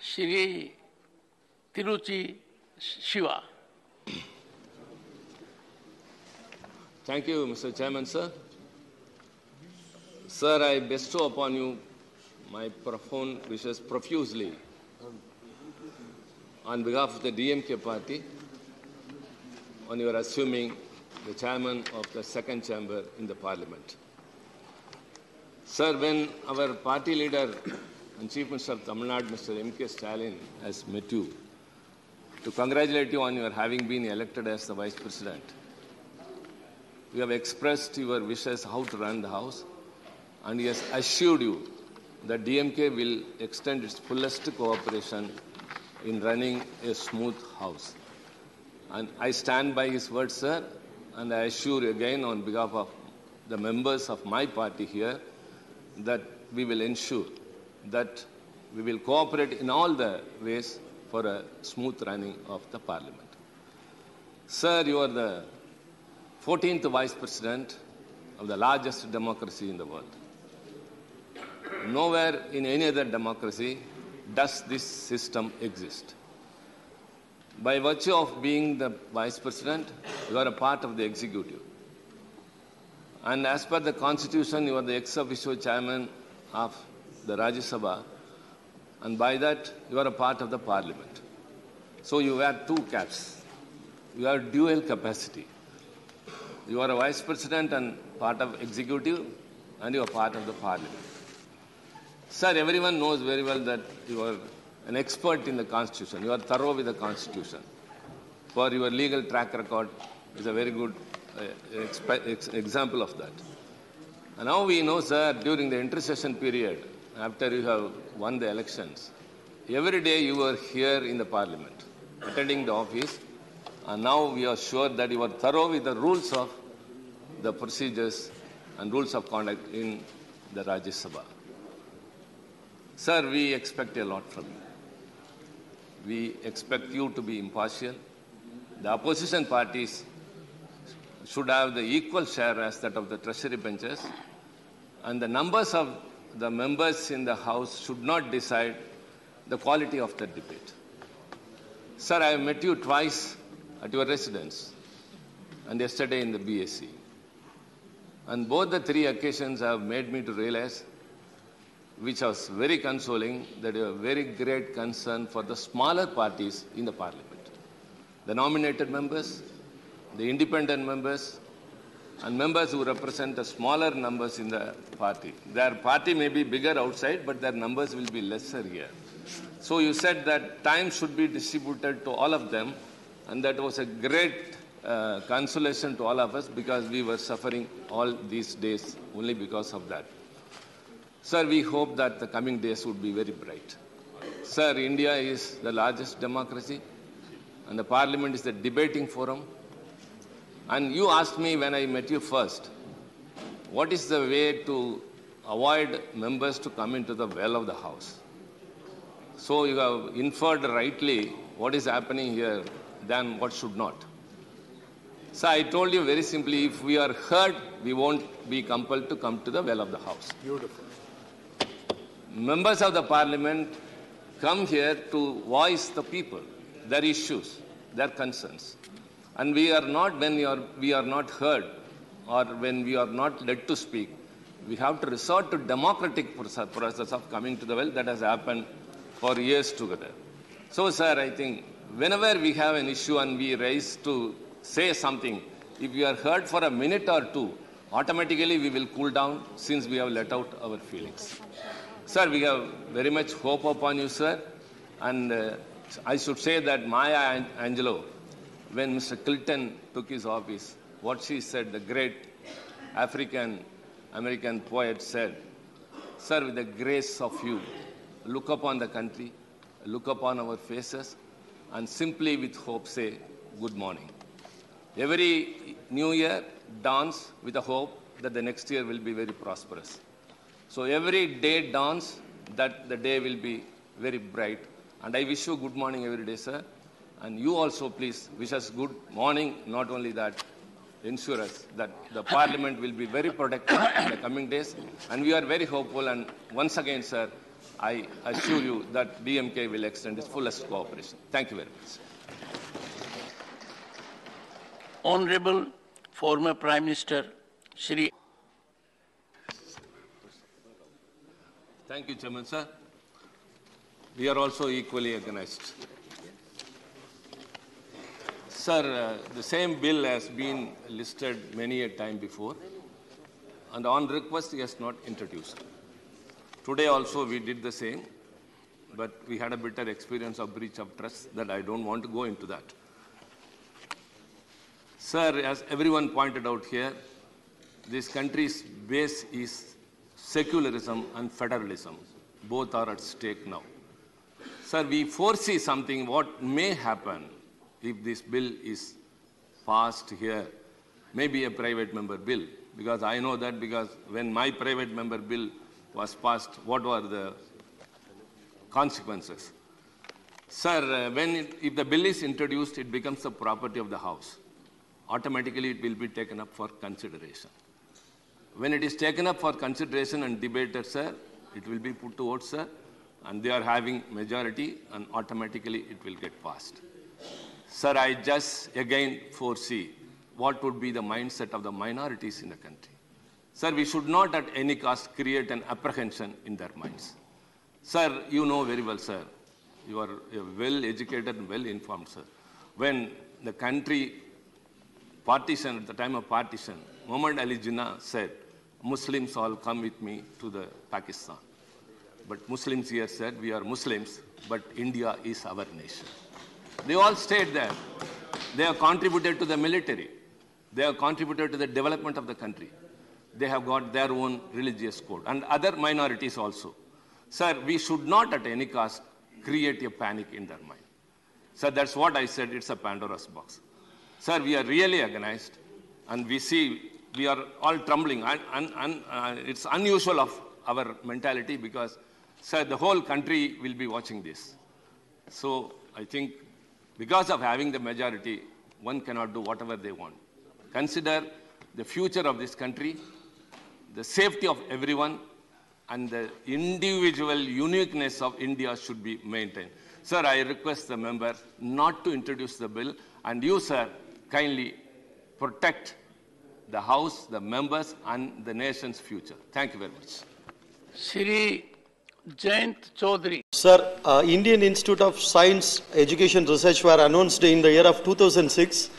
Shri Tiruchi Shiva. Thank you, Mr. Chairman, sir. Sir, I bestow upon you my profound wishes profusely on behalf of the DMK party on your assuming the chairman of the second chamber in the parliament. Sir, when our party leader and Chief Minister of Tamil Nadu, Mr. M.K. Stalin, has met you to congratulate you on your having been elected as the vice president, you have expressed your wishes how to run the house, and he has assured you that DMK will extend its fullest cooperation in running a smooth house. And I stand by his words, sir, and I assure you again on behalf of the members of my party here that we will ensure that we will cooperate in all the ways for a smooth running of the parliament. Sir, you are the 14th vice president of the largest democracy in the world. Nowhere in any other democracy does this system exist. By virtue of being the vice president, you are a part of the executive. And as per the constitution, you are the ex officio chairman of the Rajya Sabha, and by that, you are a part of the parliament. So you wear two caps. You have dual capacity. You are a vice president and part of executive, and you are part of the parliament. Sir, everyone knows very well that you are an expert in the constitution. You are thorough with the constitution. For your legal track record is a very good uh, example of that. And now we know, sir, during the intercession period, after you have won the elections, every day you were here in the parliament, attending the office, and now we are sure that you are thorough with the rules of the procedures and rules of conduct in the Rajya Sabha. Sir, we expect a lot from you. We expect you to be impartial. The opposition parties should have the equal share as that of the treasury benches, and the numbers of the members in the House should not decide the quality of the debate. Sir, I have met you twice at your residence and yesterday in the BSc. And both the three occasions have made me to realize, which was very consoling, that you have very great concern for the smaller parties in the parliament. The nominated members, the independent members, and members who represent the smaller numbers in the party. Their party may be bigger outside, but their numbers will be lesser here. So you said that time should be distributed to all of them, and that was a great uh, consolation to all of us because we were suffering all these days only because of that. Sir, we hope that the coming days would be very bright. Sir, India is the largest democracy, and the parliament is the debating forum. And you asked me when I met you first, what is the way to avoid members to come into the well of the house? So you have inferred rightly what is happening here than what should not. So I told you very simply, if we are heard, we won't be compelled to come to the well of the house. Beautiful. Members of the parliament come here to voice the people, their issues, their concerns. And we are not, when we are, we are not heard or when we are not led to speak, we have to resort to democratic process of coming to the well that has happened for years together. So, sir, I think whenever we have an issue and we raise to say something, if we are heard for a minute or two, automatically we will cool down since we have let out our feelings. Sir, we have very much hope upon you, sir. And uh, I should say that Maya An- Angelou, when Mr. Clinton took his office, what she said, the great African American poet said, Sir, with the grace of you, look upon the country, look upon our faces, and simply with hope say, Good morning. Every new year dawns with a hope that the next year will be very prosperous. So every day dawns that the day will be very bright. And I wish you good morning every day, sir. And you also, please, wish us good morning. Not only that, ensure us that the parliament will be very productive in the coming days. And we are very hopeful. And once again, sir, I assure you that DMK will extend its fullest cooperation. Thank you very much. Honorable former Prime Minister Shri Thank you, Chairman, sir. We are also equally organized. Sir, uh, the same bill has been listed many a time before, and on request he has not introduced. Today also we did the same, but we had a bitter experience of breach of trust that I don't want to go into that. Sir, as everyone pointed out here, this country's base is secularism and federalism. Both are at stake now. Sir, we foresee something what may happen if this bill is passed here, maybe a private member bill, because I know that because when my private member bill was passed, what were the consequences? Sir, uh, when it, if the bill is introduced, it becomes the property of the House. Automatically, it will be taken up for consideration. When it is taken up for consideration and debated, sir, it will be put to vote, sir, and they are having majority, and automatically it will get passed. Sir, I just again foresee what would be the mindset of the minorities in the country. Sir, we should not at any cost create an apprehension in their minds. Sir, you know very well, sir. You are a well educated and well informed, sir. When the country partition, at the time of partition, Muhammad Ali Jinnah said, Muslims all come with me to the Pakistan. But Muslims here said, we are Muslims, but India is our nation. They all stayed there. They have contributed to the military. They have contributed to the development of the country. They have got their own religious code and other minorities also. Sir, we should not at any cost create a panic in their mind. Sir, that's what I said. It's a Pandora's box. Sir, we are really agonized and we see we are all trembling. And, and, and uh, it's unusual of our mentality because, sir, the whole country will be watching this. So I think because of having the majority, one cannot do whatever they want. Consider the future of this country, the safety of everyone, and the individual uniqueness of India should be maintained. Sir, I request the member not to introduce the bill, and you, sir, kindly protect the House, the members, and the nation's future. Thank you very much. Shri Jayant Chaudhary. Sir, uh, Indian Institute of Science, Education, Research were announced in the year of 2006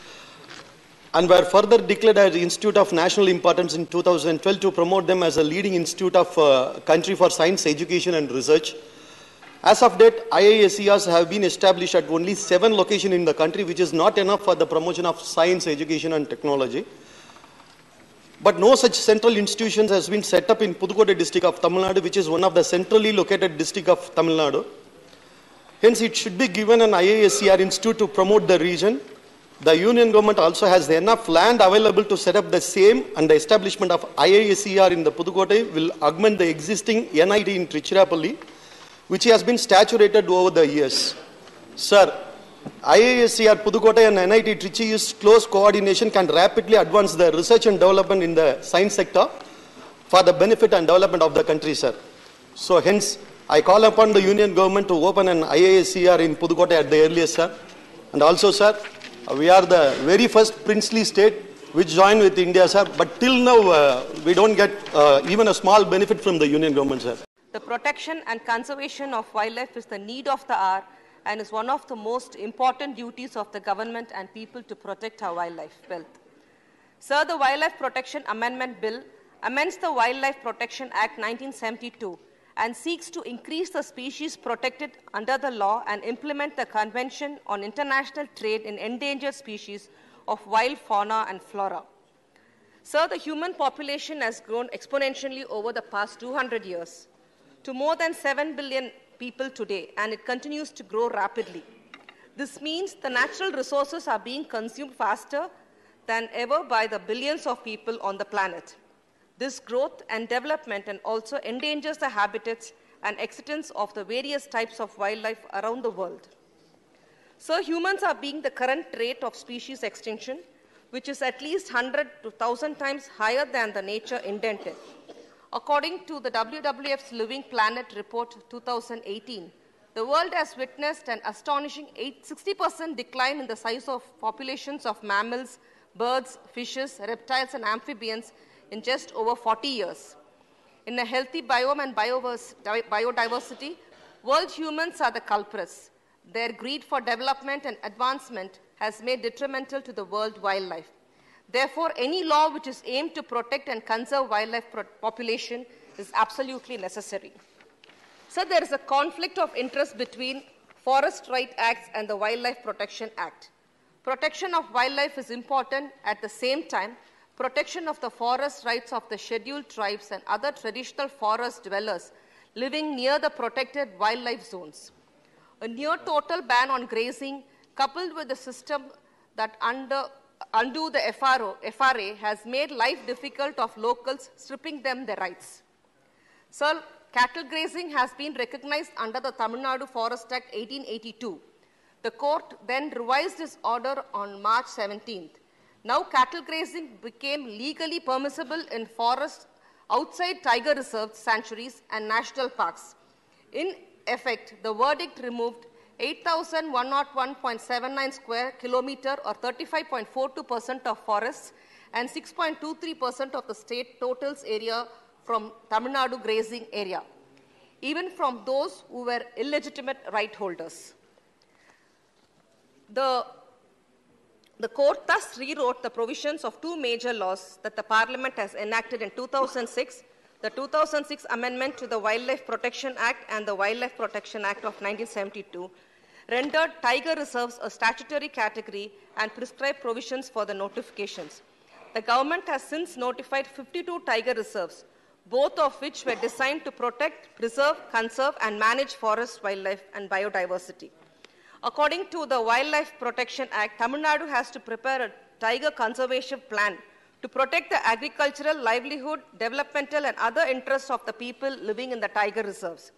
and were further declared as Institute of National Importance in 2012 to promote them as a leading institute of uh, country for science, education and research. As of date, IISERs have been established at only seven locations in the country, which is not enough for the promotion of science, education and technology. But no such central institutions has been set up in Pudukkottai district of Tamil Nadu, which is one of the centrally located district of Tamil Nadu. Hence, it should be given an IISER institute to promote the region. The union government also has enough land available to set up the same and the establishment of IISER in the Pudukkottai will augment the existing NIT in Trichirappalli, which has been saturated over the years. Sir, IISER Pudukkottai and NIT Trichy's close coordination can rapidly advance the research and development in the science sector for the benefit and development of the country, sir. So hence, I call upon the union government to open an IISER in Pudukkottai at the earliest, sir. And also, sir, we are the very first princely state which joined with India, sir. But till now, uh, we don't get uh, even a small benefit from the union government, sir. The protection and conservation of wildlife is the need of the hour and is one of the most important duties of the government and people to protect our wildlife wealth. Sir, the Wildlife Protection Amendment Bill amends the Wildlife Protection Act 1972 and seeks to increase the species protected under the law and implement the Convention on International Trade in Endangered Species of Wild Fauna and Flora. Sir, the human population has grown exponentially over the past 200 years to more than 7 billion people today, and it continues to grow rapidly. This means the natural resources are being consumed faster than ever by the billions of people on the planet. This growth and development and also endangers the habitats and existence of the various types of wildlife around the world. So humans are being the current rate of species extinction, which is at least 100 to 1000 times higher than the nature indented. According to the WWF's Living Planet Report 2018, the world has witnessed an astonishing 60% decline in the size of populations of mammals, birds, fishes, reptiles, and amphibians in just over 40 years. In a healthy biome and biodiversity, world humans are the culprits. Their greed for development and advancement has made detrimental to the world wildlife. Therefore, any law which is aimed to protect and conserve wildlife population is absolutely necessary. So there is a conflict of interest between Forest Right Acts and the Wildlife Protection Act. Protection of wildlife is important at the same time, protection of the forest rights of the scheduled tribes and other traditional forest dwellers living near the protected wildlife zones. A near total ban on grazing coupled with a system that under undo the FRO, FRA has made life difficult of locals, stripping them their rights. Sir, cattle grazing has been recognized under the Tamil Nadu Forest Act 1882. The court then revised its order on March 17th. Now cattle grazing became legally permissible in forests outside tiger reserves, sanctuaries and national parks. In effect, the verdict removed 8,101.79 square kilometer or 35.42% of forests and 6.23% of the state totals area from Tamil Nadu grazing area, even from those who were illegitimate right holders. The, the court thus rewrote the provisions of two major laws that the Parliament has enacted in 2006 the 2006 Amendment to the Wildlife Protection Act and the Wildlife Protection Act of 1972 rendered tiger reserves a statutory category and prescribed provisions for the notifications. The government has since notified 52 tiger reserves, both of which were designed to protect, preserve, conserve, and manage forest, wildlife, and biodiversity. According to the Wildlife Protection Act, Tamil Nadu has to prepare a tiger conservation plan to protect the agricultural, livelihood, developmental, and other interests of the people living in the tiger reserves.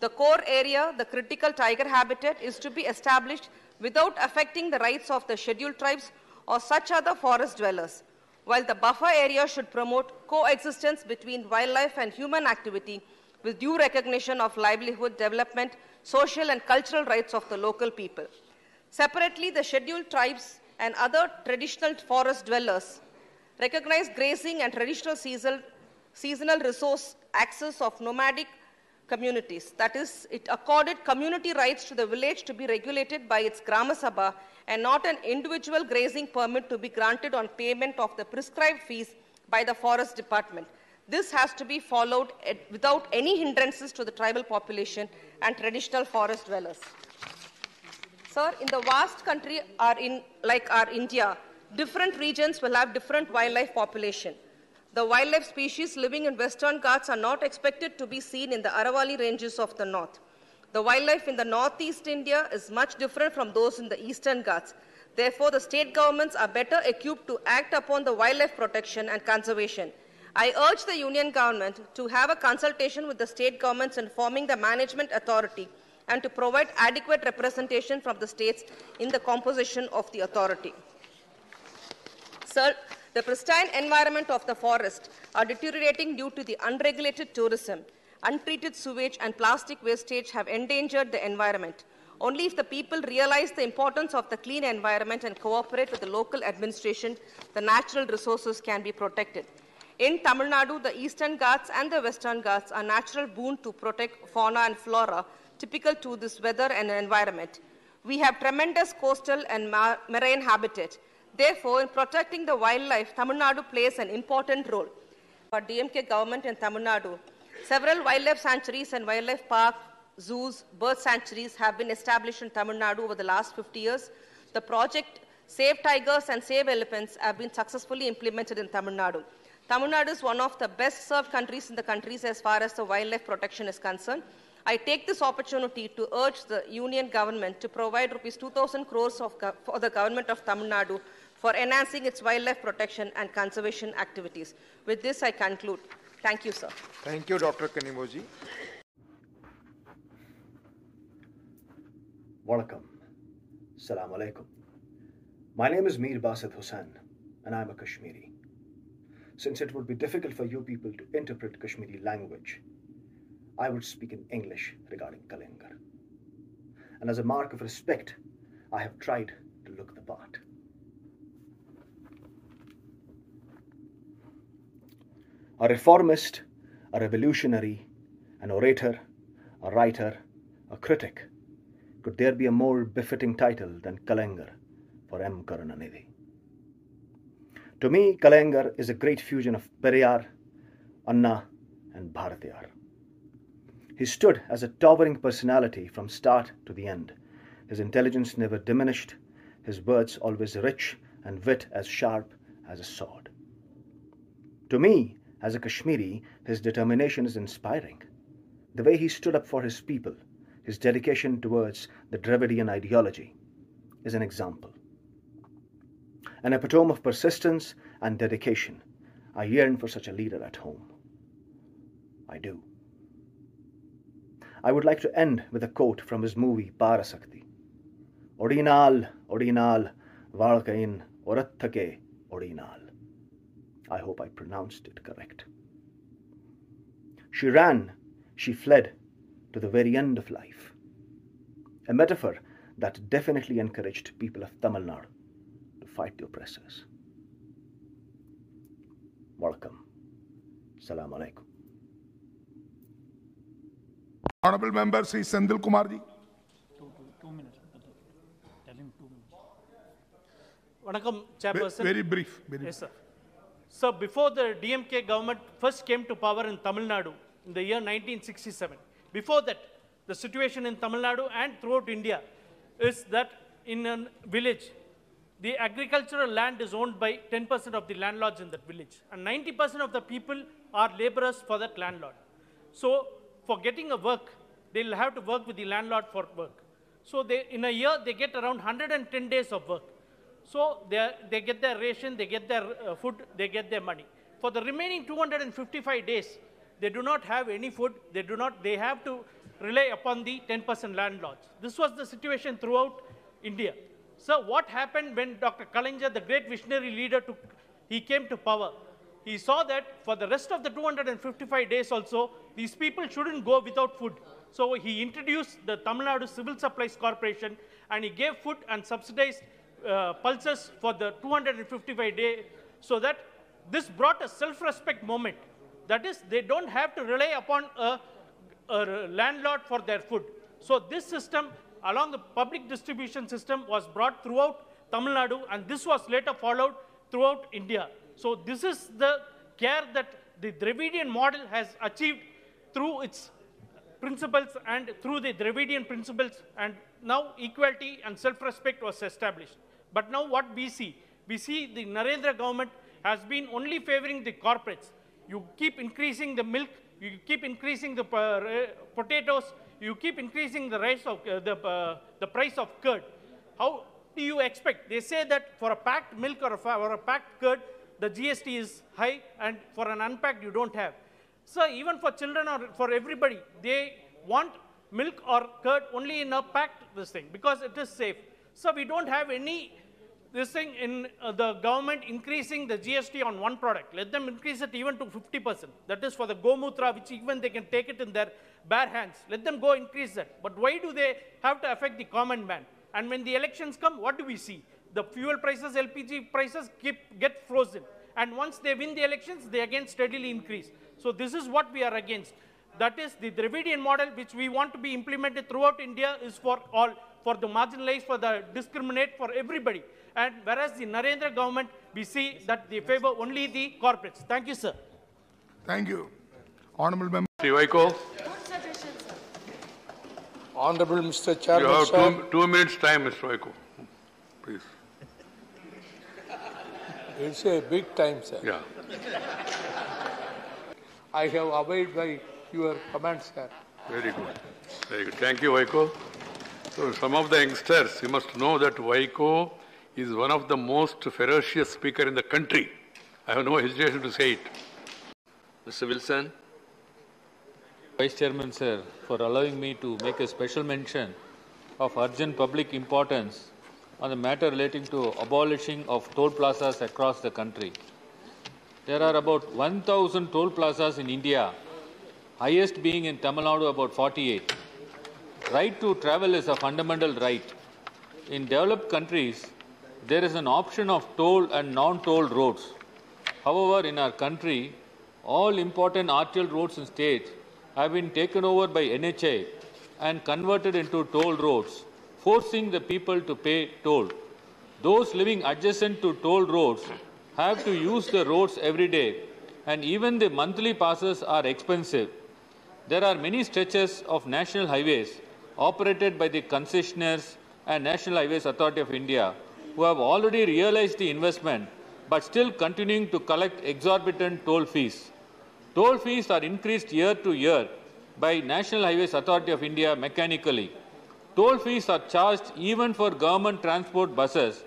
The core area, the critical tiger habitat, is to be established without affecting the rights of the scheduled tribes or such other forest dwellers, while the buffer area should promote coexistence between wildlife and human activity with due recognition of livelihood, development, social and cultural rights of the local people. Separately, the scheduled tribes and other traditional forest dwellers recognize grazing and traditional seasonal, seasonal resource access of nomadic communities. That is, it accorded community rights to the village to be regulated by its Grama Sabha and not an individual grazing permit to be granted on payment of the prescribed fees by the forest department. This has to be followed without any hindrances to the tribal population and traditional forest dwellers. Sir, in the vast country are in, like our India, different regions will have different wildlife population. The wildlife species living in Western Ghats are not expected to be seen in the Aravali ranges of the north. The wildlife in the northeast India is much different from those in the eastern Ghats. Therefore, the state governments are better equipped to act upon the wildlife protection and conservation. I urge the union government to have a consultation with the state governments in forming the management authority and to provide adequate representation from the states in the composition of the authority. Sir, the pristine environment of the forest are deteriorating due to the unregulated tourism. Untreated sewage and plastic wastage have endangered the environment. Only if the people realize the importance of the clean environment and cooperate with the local administration, the natural resources can be protected. In Tamil Nadu, the eastern Ghats and the western Ghats are natural boon to protect fauna and flora typical to this weather and environment. We have tremendous coastal and marine habitat. Therefore, in protecting the wildlife, Tamil Nadu plays an important role. For DMK government in Tamil Nadu, several wildlife sanctuaries and wildlife parks, zoos, bird sanctuaries have been established in Tamil Nadu over the last 50 years. The project Save Tigers and Save Elephants have been successfully implemented in Tamil Nadu. Tamil Nadu is one of the best served countries in the countries as far as the wildlife protection is concerned. I take this opportunity to urge the union government to provide rupees 2,000 crores of, for the government of Tamil Nadu for enhancing its wildlife protection and conservation activities. With this, I conclude. Thank you, sir. Thank you, Dr. Kanimozhi. Welcome. Assalamu alaikum. My name is Mir Basit Hussain, and I'm a Kashmiri. Since it would be difficult for you people to interpret Kashmiri language, I would speak in English regarding Kalaignar. And as a mark of respect, I have tried to look the part. A reformist, a revolutionary, an orator, a writer, a critic. Could there be a more befitting title than Kalaignar for M. Karunanidhi? To me, Kalaignar is a great fusion of Periyar, Anna, and Bharatiyar. He stood as a towering personality from start to the end. His intelligence never diminished, his words always rich, and wit as sharp as a sword. To me, as a Kashmiri, his determination is inspiring. The way he stood up for his people, his dedication towards the Dravidian ideology, is an example. An epitome of persistence and dedication. I yearn for such a leader at home. I do. I would like to end with a quote from his movie Parasakthi. Odinal, Odinal, Valkain, Orathake, Odinal. I hope I pronounced it correct. She ran, she fled to the very end of life. A metaphor that definitely encouraged people of Tamil Nadu to fight the oppressors. Welcome. Salam alaikum. Honorable Member Sri Senthil Kumar ji. Vanakkam, Chairperson. Very brief. Very yes, sir. So before the DMK government first came to power in Tamil Nadu in the year 1967, before that, the situation in Tamil Nadu and throughout India is that in a village, the agricultural land is owned by 10% of the landlords in that village, and 90% of the people are laborers for that landlord. So for getting a work, they'll have to work with the landlord for work. So they, in a year, they get around 110 days of work. So they, they get their ration, they get their uh, food, they get their money. For the remaining 255 days, they do not have any food, they do not, they have to rely upon the 10% landlords. This was the situation throughout India. So what happened when Dr. Kalaignar, the great visionary leader, took, he came to power? He saw that for the rest of the 255 days also, these people shouldn't go without food. So he introduced the Tamil Nadu Civil Supplies Corporation and he gave food and subsidized uh, pulses for the 255 days so that this brought a self-respect moment. That is, they don't have to rely upon a, a landlord for their food. So this system, along the public distribution system, was brought throughout Tamil Nadu, and this was later followed throughout India. So this is the care that the Dravidian model has achieved through its principles and through the Dravidian principles, and now equality and self-respect was established. But now what we see? We see the Narendra government has been only favoring the corporates. You keep increasing the milk, you keep increasing the uh, potatoes, you keep increasing the, rice of, uh, the, uh, the price of curd. How do you expect? They say that for a packed milk or a, or a packed curd, the GST is high, and for an unpacked, you don't have. So even for children or for everybody, they want milk or curd only in a packed this thing because it is safe. So we don't have any this thing in uh, the government increasing the GST on one product. Let them increase it even to 50%. That is for the Gomutra, which even they can take it in their bare hands. Let them go increase that. But why do they have to affect the common man? And when the elections come, what do we see? The fuel prices, LPG prices keep, get frozen. And once they win the elections, they again steadily increase. So this is what we are against. That is the Dravidian model, which we want to be implemented throughout India, is for all, for the marginalized, for the discriminate, for everybody. And whereas the Narendra government, we see that they favor only the corporates. Thank you, sir. Thank you. Honorable Member. Sri Vaiko, Honorable Mr. you Chairman, have two, two minutes time, Mr. Vaiko. Please. it's a big time, sir. Yeah. I have obeyed by your comments, sir. Very good. Very good. Thank you, Vaiko. So some of the youngsters, you must know that Vaiko is one of the most ferocious speaker in the country. I have no hesitation to say it. Mr. Wilson, Vice Chairman, sir, for allowing me to make a special mention of urgent public importance on the matter relating to abolishing of toll plazas across the country. There are about 1,000 toll plazas in India, highest being in Tamil Nadu about 48. Right to travel is a fundamental right. In developed countries, there is an option of toll and non-toll roads. However, in our country, all important arterial roads in states have been taken over by NHA and converted into toll roads, forcing the people to pay toll. Those living adjacent to toll roads have to use the roads every day, and even the monthly passes are expensive. There are many stretches of national highways operated by the concessionaires and National Highways Authority of India who have already realized the investment but still continuing to collect exorbitant toll fees. Toll fees are increased year to year by National Highways Authority of India mechanically. Toll fees are charged even for government transport buses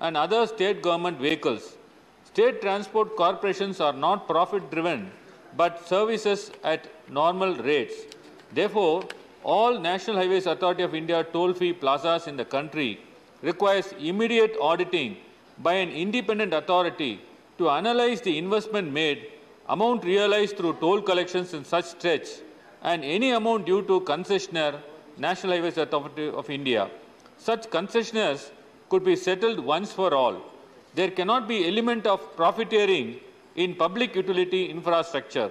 and other state government vehicles. State transport corporations are not profit driven but services at normal rates. Therefore, all National Highways Authority of India toll fee plazas in the country requires immediate auditing by an independent authority to analyze the investment made, amount realized through toll collections in such stretch, and any amount due to concessionaire, National Highways Authority of India. Such concessionaires could be settled once for all. There cannot be element of profiteering in public utility infrastructure.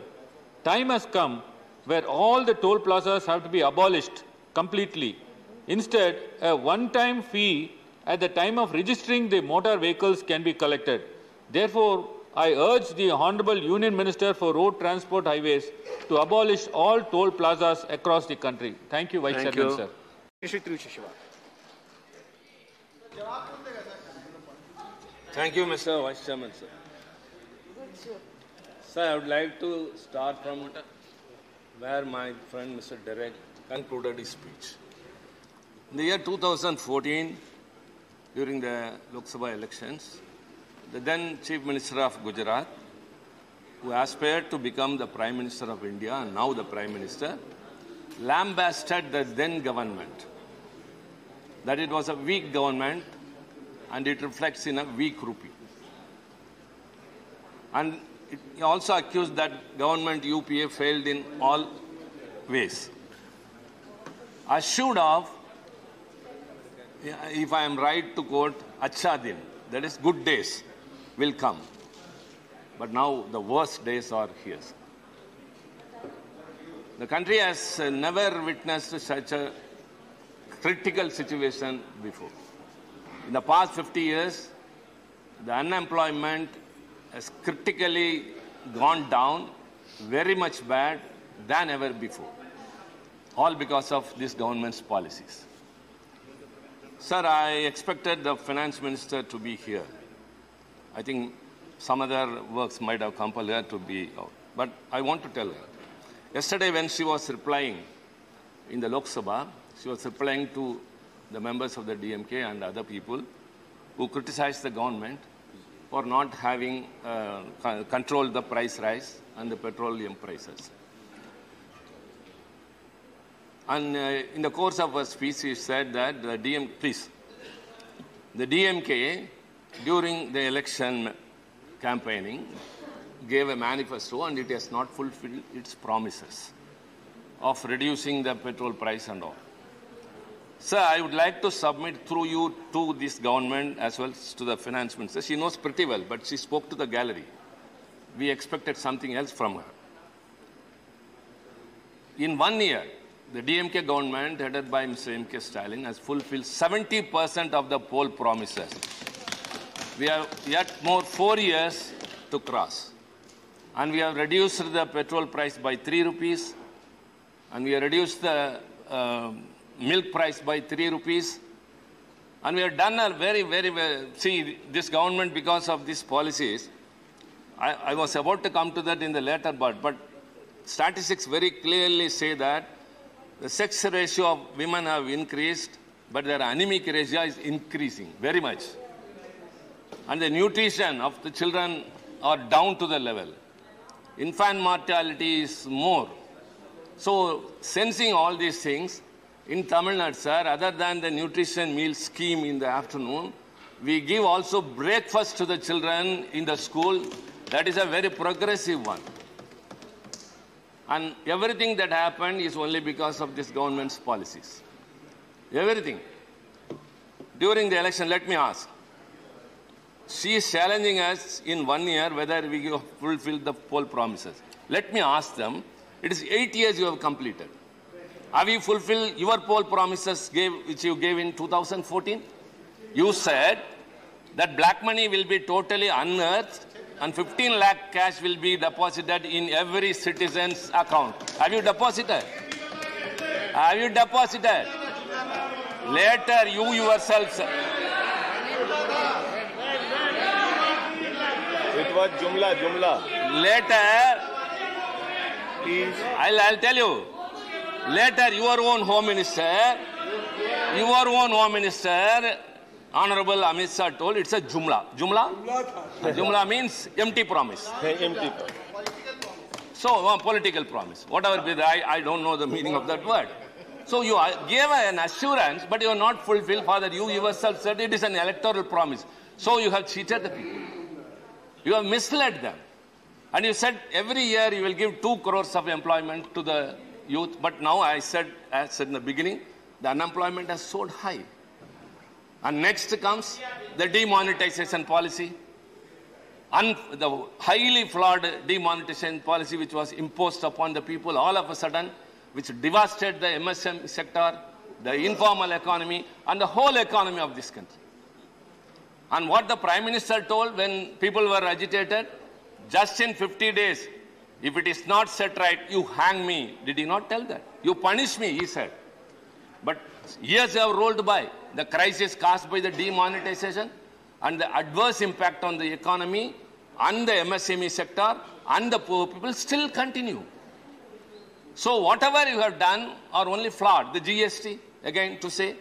Time has come where all the toll plazas have to be abolished completely. Instead, a one-time fee at the time of registering the motor vehicles can be collected. Therefore, I urge the Honorable Union Minister for Road Transport Highways to abolish all toll plazas across the country. Thank you, Vice Thank Chairman, you. sir. Shri Tiruchi Siva. Thank you, Mr. Vice Chairman, sir. Sir, I would like to start from where my friend Mr. Derek concluded his speech. In the year 2014, during the Lok Sabha elections, the then Chief Minister of Gujarat, who aspired to become the Prime Minister of India and now the Prime Minister, lambasted the then government that it was a weak government and it reflects in a weak rupee. And he also accused that government UPA failed in all ways. Assured of, if I am right to quote, Acha Din, that is good days will come. But now the worst days are here. The country has uh, never witnessed such a critical situation before. In the past 50 years, the unemployment has critically gone down, very much bad than ever before, all because of this government's policies. Sir, I expected the finance minister to be here. I think some other works might have compelled her to be out. But I want to tell her. Yesterday, when she was replying in the Lok Sabha, she was replying to the members of the DMK and other people who criticized the government for not having uh, controlled the price rise and the petroleum prices. And uh, in the course of her speech, she said that the DM, please, the DMK during the election campaigning gave a manifesto and it has not fulfilled its promises of reducing the petrol price and all. Sir, I would like to submit through you to this government as well as to the finance minister. She knows pretty well, but she spoke to the gallery. We expected something else from her. In one year, the DMK government, headed by Mr. M.K. Stalin, has fulfilled 70% of the poll promises. We have yet more four years to cross. And we have reduced the petrol price by 3 rupees, and we have reduced the uh, milk price by 3 rupees. And we have done a very, very, very, see, this government, because of these policies, I, I was about to come to that in the later part, but statistics very clearly say that the sex ratio of women have increased, but their anemic ratio is increasing very much. And the nutrition of the children are down to the level. Infant mortality is more. So, sensing all these things, in Tamil Nadu, sir, other than the nutrition meal scheme in the afternoon, we give also breakfast to the children in the school. That is a very progressive one. And everything that happened is only because of this government's policies. Everything. During the election, let me ask. She is challenging us in one year whether we have fulfilled the poll promises. Let me ask them. It is eight years you have completed. Have you fulfilled your poll promises gave, which you gave in 2014? You said that black money will be totally unearthed and 15 lakh cash will be deposited in every citizen's account. Have you deposited? Have you deposited? Later, you yourself. It was Jumla, Jumla. Later, I'll, I'll tell you. Later, your own home minister, your own home minister, Honorable Amit Shah told it's a Jumla. Jumla? Jumla means empty promise. empty. So, a political promise. Whatever be I, I don't know the meaning of that word. So you gave an assurance, but you are not fulfilled. Father, you yourself said it is an electoral promise. So you have cheated the people. You have misled them. And you said every year you will give two crores of employment to the youth. But now I said, as said in the beginning, the unemployment has soared high. And next comes the demonetization policy. The highly flawed demonetization policy which was imposed upon the people all of a sudden, which devastated the MSM sector, the informal economy, and the whole economy of this country. And what the Prime Minister told when people were agitated, just in 50 days, if it is not set right, you hang me. Did he not tell that? You punish me, he said. But years have rolled by. The crisis caused by the demonetization and the adverse impact on the economy and the MSME sector and the poor people still continue. So whatever you have done are only flawed. The GST, again to say,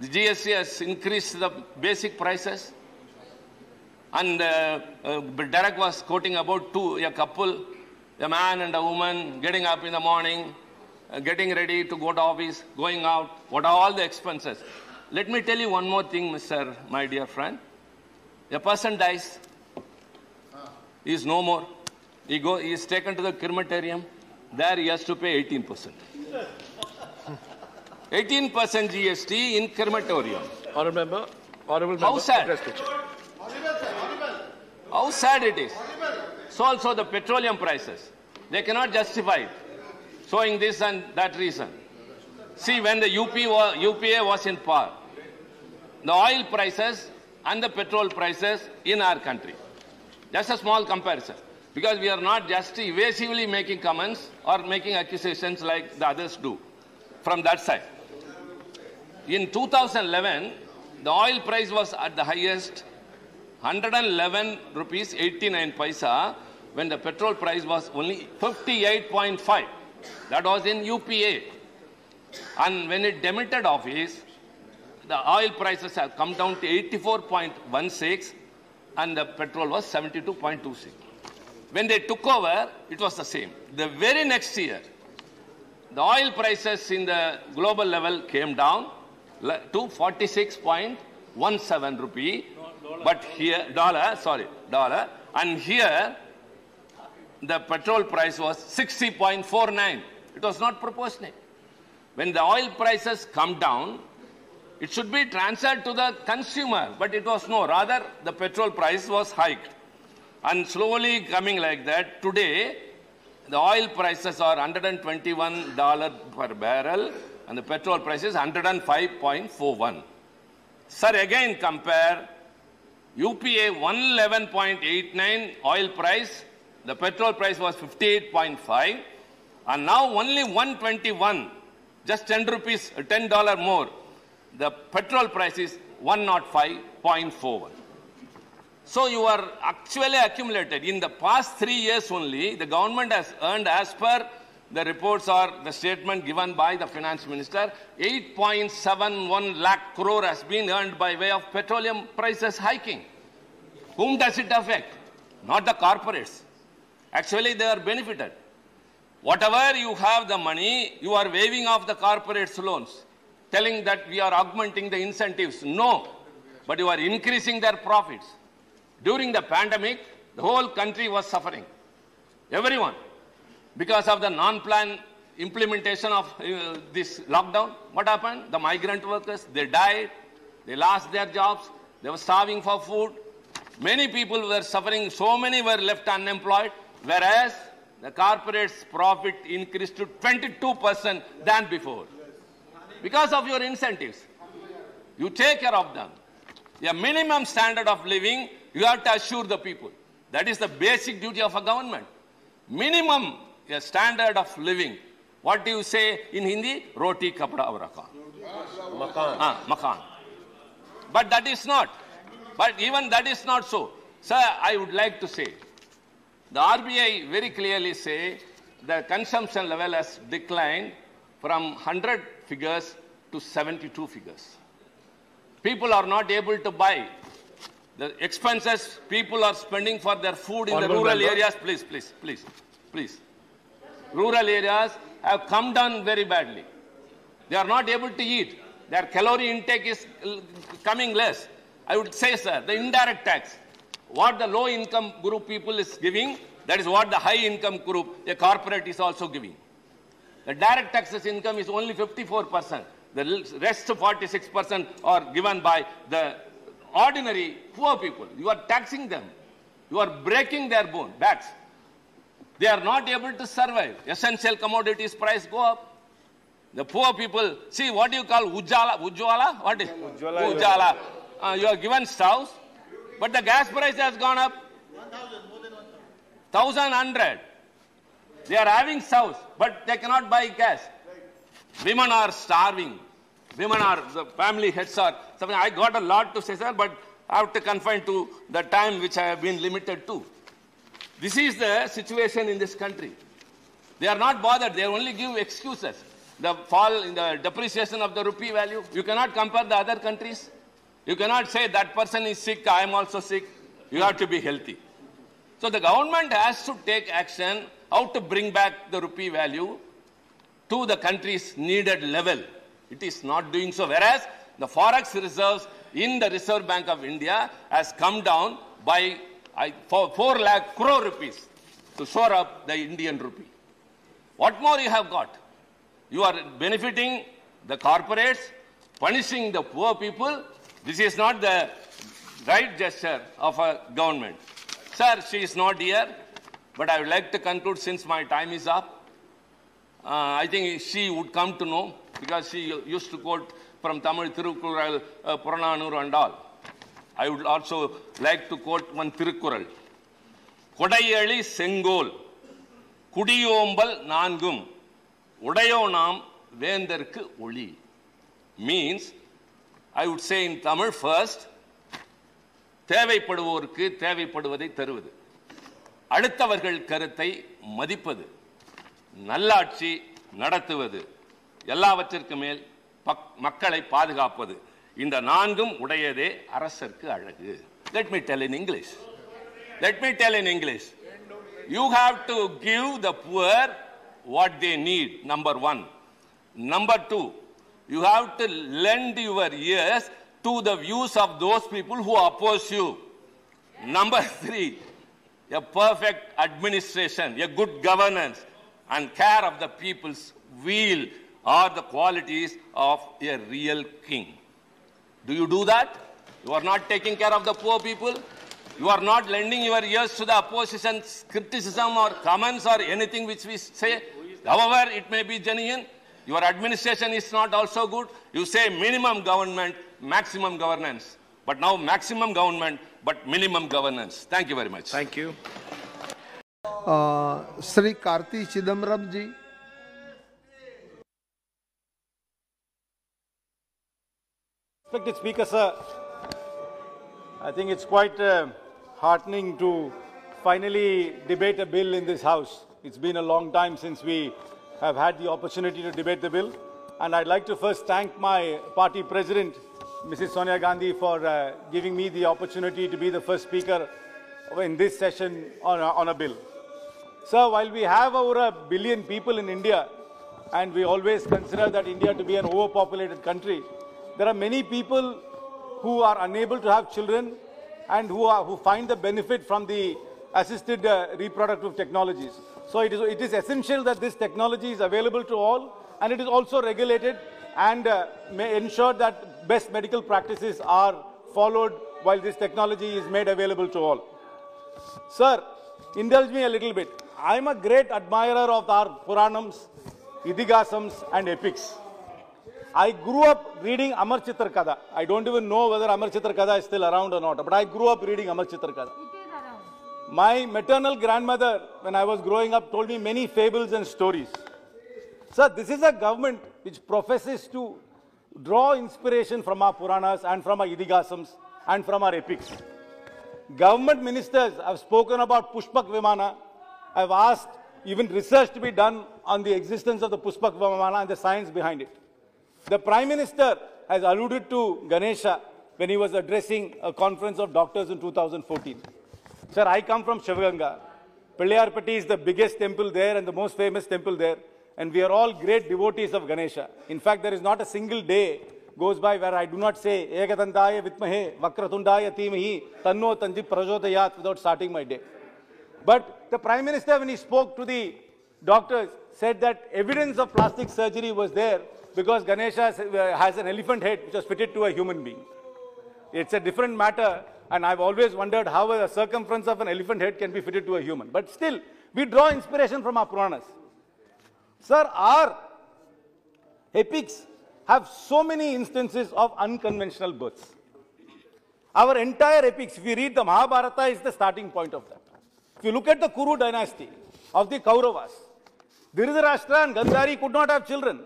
the GST has increased the basic prices. And uh, uh, Derek was quoting about two, a couple, a man and a woman getting up in the morning, uh, getting ready to go to office, going out, what are all the expenses. Let me tell you one more thing, Mr. My dear friend. A person dies, he is no more. He, go, he is taken to the crematorium, there he has to pay 18%. 18% GST in crematorium. Honorable member, honorable How member, sad. the chair. How sad it is. So also the petroleum prices. They cannot justify it, showing this and that reason. See, when the UP UPA was in power, the oil prices and the petrol prices in our country. Just a small comparison. Because we are not just evasively making comments or making accusations like the others do from that side. In 2011, the oil price was at the highest 111 rupees 89 paisa when the petrol price was only 58.5. That was in UPA. And when it demitted office, the oil prices have come down to 84.16 and the petrol was 72.26. When they took over, it was the same. The very next year, the oil prices in the global level came down to 46.17 rupee. But here, dollar, sorry, dollar. And here, the petrol price was 60.49. It was not proportionate. When the oil prices come down, it should be transferred to the consumer, but it was no. Rather, the petrol price was hiked. And slowly coming like that, today, the oil prices are $121 per barrel, and the petrol price is 105.41. Sir, again compare UPA 111.89 oil price, the petrol price was 58.5, and now only 121, just 10 rupees, $10 more. The petrol price is 105.41. So you are actually accumulated. In the past three years only, the government has earned, as per the reports or the statement given by the finance minister, 8.71 lakh crore has been earned by way of petroleum prices hiking. Whom does it affect? Not the corporates. Actually, they are benefited. Whatever you have the money, you are waiving off the corporates' loans, telling that we are augmenting the incentives. No, but you are increasing their profits. During the pandemic, the whole country was suffering. Everyone. Because of the non-plan implementation of uh, this lockdown, what happened? The migrant workers, they died, they lost their jobs, they were starving for food. Many people were suffering, so many were left unemployed, whereas the corporates' profit increased to 22% than before. Because of your incentives. You take care of them. A minimum standard of living, you have to assure the people. That is the basic duty of a government. Minimum a standard of living. What do you say in Hindi? Roti, kapda, aur makan. Makan. Ah, makan. But that is not. But even that is not so. Sir, I would like to say, the RBI very clearly say the consumption level has declined from 100 figures to 72 figures. People are not able to buy. The expenses people are spending for their food in Honourable the rural member. areas, please, please, please, please. Rural areas have come down very badly. They are not able to eat. Their calorie intake is coming less. I would say, sir, the indirect tax, what the low income group people is giving, that is what the high income group, a corporate is also giving. The direct taxes income is only 54%. The rest 46% are given by the ordinary poor people. You are taxing them. You are breaking their bone, backs. They are not able to survive. Essential commodities price go up. The poor people, see what do you call Ujjala? Ujjwala? What is Ujjwala. Ujjala. Uh, you are given stoves, but the gas price has gone up. 1100. They are having stoves, but they cannot buy gas. Women are starving. Women are, the family heads are, something. I got a lot to say, sir, but I have to confine to the time which I have been limited to. This is the situation in this country. They are not bothered. They only give excuses. The fall in the depreciation of the rupee value. You cannot compare the other countries. You cannot say that person is sick, I am also sick. You have to be healthy. So the government has to take action how to bring back the rupee value to the country's needed level. It is not doing so. Whereas the forex reserves in the Reserve Bank of India has come down by I, for 4 lakh crore rupees to shore up the Indian rupee. What more you have got? You are benefiting the corporates, punishing the poor people. This is not the right gesture of a government. Sir, she is not here, but I would like to conclude since my time is up. Uh, I think she would come to know because she used to quote from Tamil Tirukural, uh, Purananur and all. I would also like to quote one Tirukural. கொடையளி செங்கோல் குடியோம்பல் நான்கும் உடையோ நாம் வேந்தர்க்கு ஒளி means I would say in Tamil first தேவைப்படுவோருக்கு தேவைப்படுவதை தருவது அடுத்தவர்கள் கருத்தை மதிப்பது நல்லாட்சி நடத்துவது எல்லாவற்றிற்கு மேல் பக்- மக்களை பாதுகாப்பது இந்த நான்கும் உடையதே அரசர்க்கு அழகு. Let me tell in English let me tell in English you have to give the poor what they need number one number two you have to lend your ears to the views of those people who oppose you number three a perfect administration, a good governance, and care of the people's will are the qualities of a real king. Do you do that? You are not taking care of the poor people. You are not lending your ears to the opposition's criticism or comments or anything which we say. However, it may be genuine. Your administration is not also good. You say minimum government, maximum governance. But now maximum government, but minimum governance. Thank you very much. Thank you. Uh, Sri Karti Chidambaram ji. Respected Speaker, sir, I think it's quite uh, heartening to finally debate a bill in this House. It's been a long time since we have had the opportunity to debate the bill. And I'd like to first thank my party president, Mrs. Sonia Gandhi, for uh, giving me the opportunity to be the first speaker in this session on a, on a bill. Sir, while we have over a billion people in India, and we always consider that India to be an overpopulated country, there are many people who are unable to have children and who, are, who find the benefit from the assisted uh, reproductive technologies. So it is, it is essential that this technology is available to all and it is also regulated and uh, may ensure that best medical practices are followed while this technology is made available to all. Sir, indulge me a little bit. I'm a great admirer of our Puranams, Itihasams and epics. I grew up reading Amar Chitra Katha. I don't even know whether Amar Chitra Katha is still around or not, but I grew up reading Amar Chitra Katha. My maternal grandmother, when I was growing up, told me many fables and stories. Sir, this is a government which professes to draw inspiration from our Puranas and from our Itihasams and from our epics. Government ministers have spoken about Pushpak Vimana. I've asked even research to be done on the existence of the Pushpak Vimana and the science behind it. The Prime Minister has alluded to Ganesha when he was addressing a conference of doctors in 2014. Sir, I come from Shivaganga. Pillayarpatti is the biggest temple there and the most famous temple there. And we are all great devotees of Ganesha. In fact, there is not a single day goes by where I do not say Ekadantaya Vidmahe Vakratundaya Dhimahi Tanno Danti Prachodayat without starting my day. But the Prime Minister, when he spoke to the doctors, said that evidence of plastic surgery was there because Ganesha has, uh, an elephant head which was fitted to a human being. It's a different matter, and I've always wondered how a circumference of an elephant head can be fitted to a human. But still, we draw inspiration from our Puranas. Sir, our epics have so many instances of unconventional births. Our entire epics, we read the Mahabharata, is the starting point of that. If you look at the Kuru dynasty of the Kauravas, Dhritarashtra and Gandhari could not have children.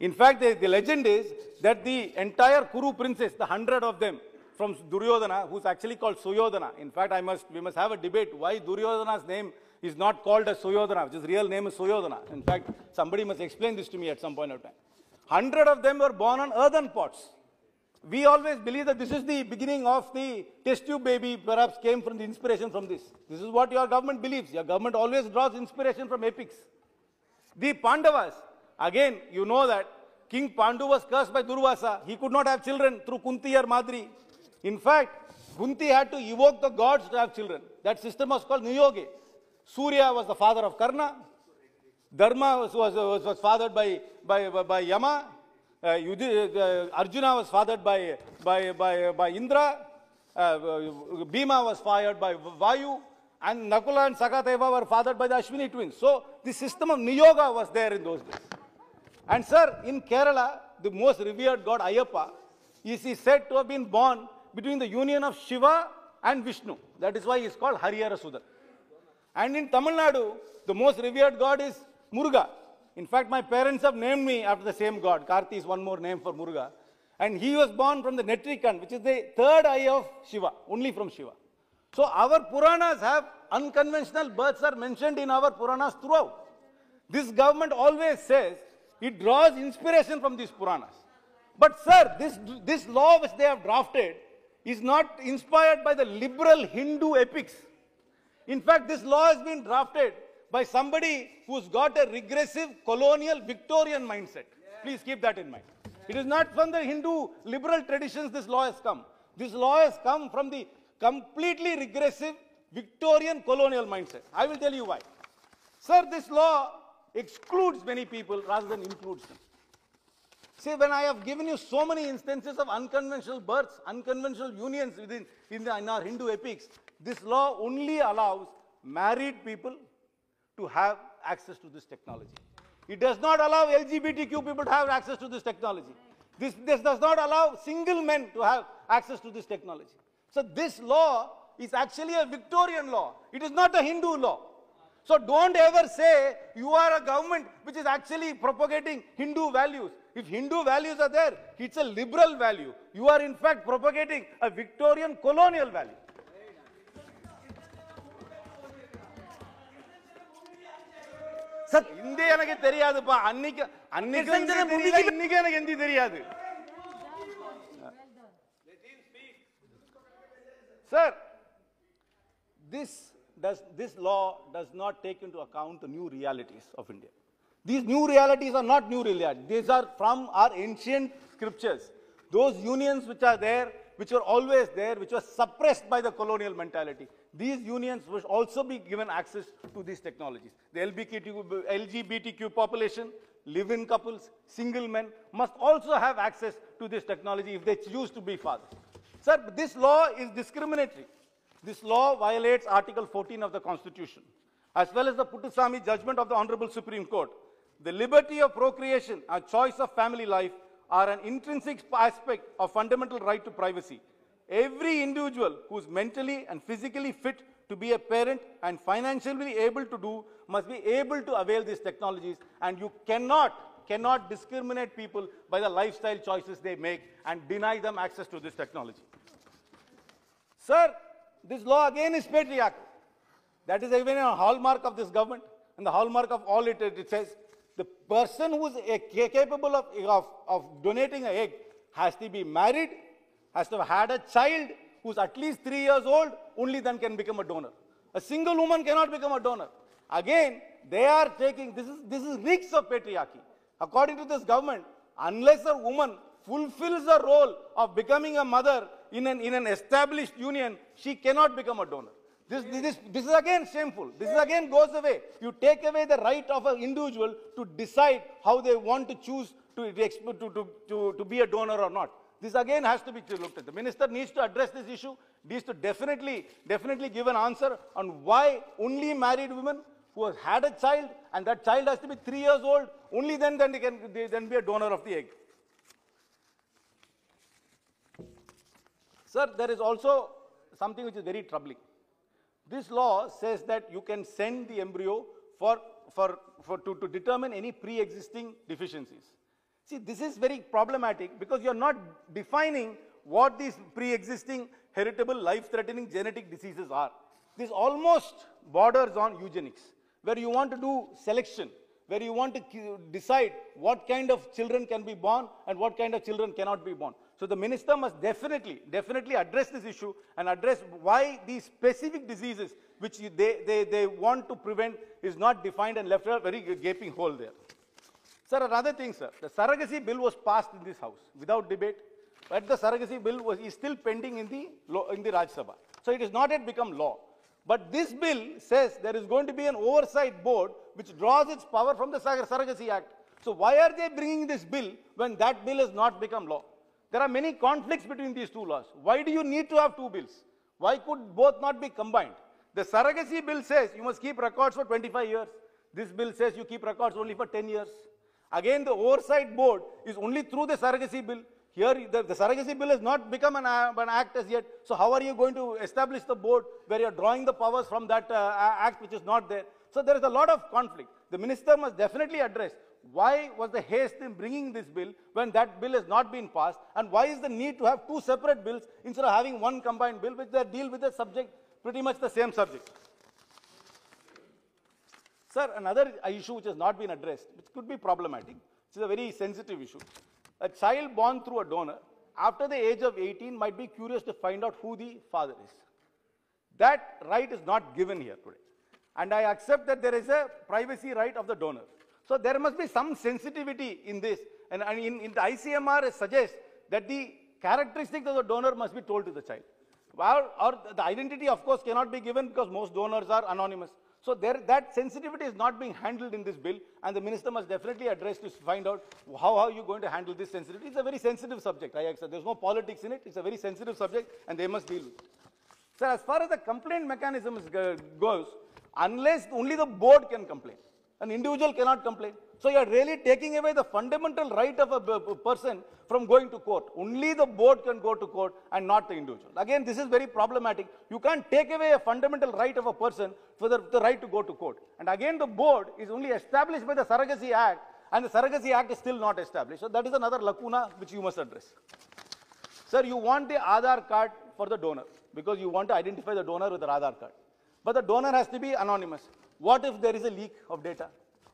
In fact, the, the legend is that the entire Kuru princes, the hundred of them, from Duryodhana, who's actually called Suyodhana. In fact, I must, we must have a debate why Duryodhana's name is not called as Suyodhana, which his real name is Suyodhana. In fact, somebody must explain this to me at some point of time. Hundred of them were born on earthen pots. We always believe that this is the beginning of the test tube baby, perhaps came from the inspiration from this. This is what your government believes. Your government always draws inspiration from epics. The Pandavas, again, you know that King Pandu was cursed by Durvasa. He could not have children through Kunti or Madri. In fact, Kunti had to evoke the gods to have children. That system was called Niyogi. Surya was the father of Karna. Dharma was, was, was, was fathered by, by, by Yama. Uh, Yudhi, uh, Arjuna was fathered by, by, by, by Indra. Uh, Bhima was fired by Vayu. And Nakula and Sahadeva were fathered by the Ashwini twins. So the system of Niyoga was there in those days. And sir, in Kerala, the most revered god Ayyappa is he said to have been born between the union of Shiva and Vishnu. That is why he is called Harihara Sudan. And in Tamil Nadu, the most revered god is Muruga. In fact, my parents have named me after the same god. Karti is one more name for Muruga. And he was born from the Netrikan, which is the third eye of Shiva, only from Shiva. So our Puranas have unconventional births are mentioned in our Puranas throughout. This government always says it draws inspiration from these Puranas. But sir, this, this law which they have drafted is not inspired by the liberal Hindu epics. In fact, this law has been drafted by somebody who's got a regressive colonial Victorian mindset. Please keep that in mind. It is not from the Hindu liberal traditions this law has come. This law has come from the completely regressive Victorian colonial mindset. I will tell you why. Sir, this law excludes many people rather than includes them. See, when I have given you so many instances of unconventional births, unconventional unions within in, the, in our Hindu epics, this law only allows married people to have access to this technology. It does not allow LGBTQ people to have access to this technology. This, this does not allow single men to have access to this technology. So this law is actually a Victorian law. It is not a Hindu law. So don't ever say you are a government which is actually propagating Hindu values. If Hindu values are there, it's a liberal value. You are in fact propagating a Victorian colonial value. Sir Hindi எனக்கு தெரியாதுப்பா அன்னைக்கு அன்னைக்கு இன்னைக்கு எனக்கு ஹிந்தி தெரியாது sir this does this law does not take into account the new realities of India. These new realities are not new realities. These are from our ancient scriptures. Those unions which are there, which were always there, which were suppressed by the colonial mentality. These unions will also be given access to these technologies. The LGBTQ, LGBTQ population, live-in couples, single men must also have access to this technology if they choose to be fathers. Sir, this law is discriminatory. This law violates Article 14 of the Constitution, as well as the Puttaswamy judgment of the Honorable Supreme Court. The liberty of procreation and choice of family life are an intrinsic aspect of fundamental right to privacy. Every individual who is mentally and physically fit to be a parent and financially able to do must be able to avail these technologies and you cannot cannot discriminate people by the lifestyle choices they make and deny them access to this technology. Sir, this law again is patriarchal. That is even a hallmark of this government. And the hallmark of all it, it says, the person who is capable of, of, of donating an egg has to be married, has to have had a child who's at least three years old, only then can become a donor. A single woman cannot become a donor. Again, they are taking, this is, this is reeks of patriarchy. According to this government, unless a woman fulfills the role of becoming a mother in an, in an established union, she cannot become a donor. This, this, this is again shameful. This is again goes away. You take away the right of an individual to decide how they want to choose to, to, to, to, to be a donor or not. This again has to be looked at. The minister needs to address this issue, needs to definitely, definitely give an answer on why only married women who has had a child and that child has to be three years old, only then, then they can they then be a donor of the egg. Sir, there is also something which is very troubling. This law says that you can send the embryo for, for, for to, to determine any pre-existing deficiencies. See, this is very problematic because you're not defining what these pre-existing heritable life-threatening genetic diseases are. This almost borders on eugenics, where you want to do selection, where you want to decide what kind of children can be born and what kind of children cannot be born. So the minister must definitely, definitely address this issue and address why these specific diseases which they, they, they want to prevent is not defined and left a very gaping hole there. Sir, another thing, sir, the surrogacy bill was passed in this house without debate, but the surrogacy bill was, is still pending in the, in the Rajya Sabha. So it has not yet become law. But this bill says there is going to be an oversight board which draws its power from the Surrogacy Act. So why are they bringing this bill when that bill has not become law? There are many conflicts between these two laws. Why do you need to have two bills? Why could both not be combined? The surrogacy bill says you must keep records for 25 years. This bill says you keep records only for 10 years. Again, the oversight board is only through the surrogacy bill. Here, the, the surrogacy bill has not become an, uh, an, act as yet. So how are you going to establish the board where you're drawing the powers from that uh, act which is not there? So there is a lot of conflict. The minister must definitely address why was the haste in bringing this bill when that bill has not been passed? And why is the need to have two separate bills instead of having one combined bill which they deal with the subject, pretty much the same subject? Sir, another issue which has not been addressed, which could be problematic, which is a very sensitive issue. A child born through a donor after the age of 18 might be curious to find out who the father is. That right is not given here today. And I accept that there is a privacy right of the donor. So there must be some sensitivity in this. And, and in, in, the ICMR suggests that the characteristics of the donor must be told to the child. Or, or, the identity, of course, cannot be given because most donors are anonymous. So there, that sensitivity is not being handled in this bill, and the minister must definitely address to find out how, how are you going to handle this sensitivity. It's a very sensitive subject. I accept. There's no politics in it. It's a very sensitive subject, and they must deal with it. So as far as the complaint mechanism goes, unless only the board can complain. An individual cannot complain. So you are really taking away the fundamental right of a person from going to court. Only the board can go to court and not the individual. Again, this is very problematic. You can't take away a fundamental right of a person for the, the right to go to court. And again, the board is only established by the Surrogacy Act and the Surrogacy Act is still not established. So that is another lacuna which you must address. Sir, you want the Aadhaar card for the donor because you want to identify the donor with the Aadhaar card. But the donor has to be anonymous. What if there is a leak of data?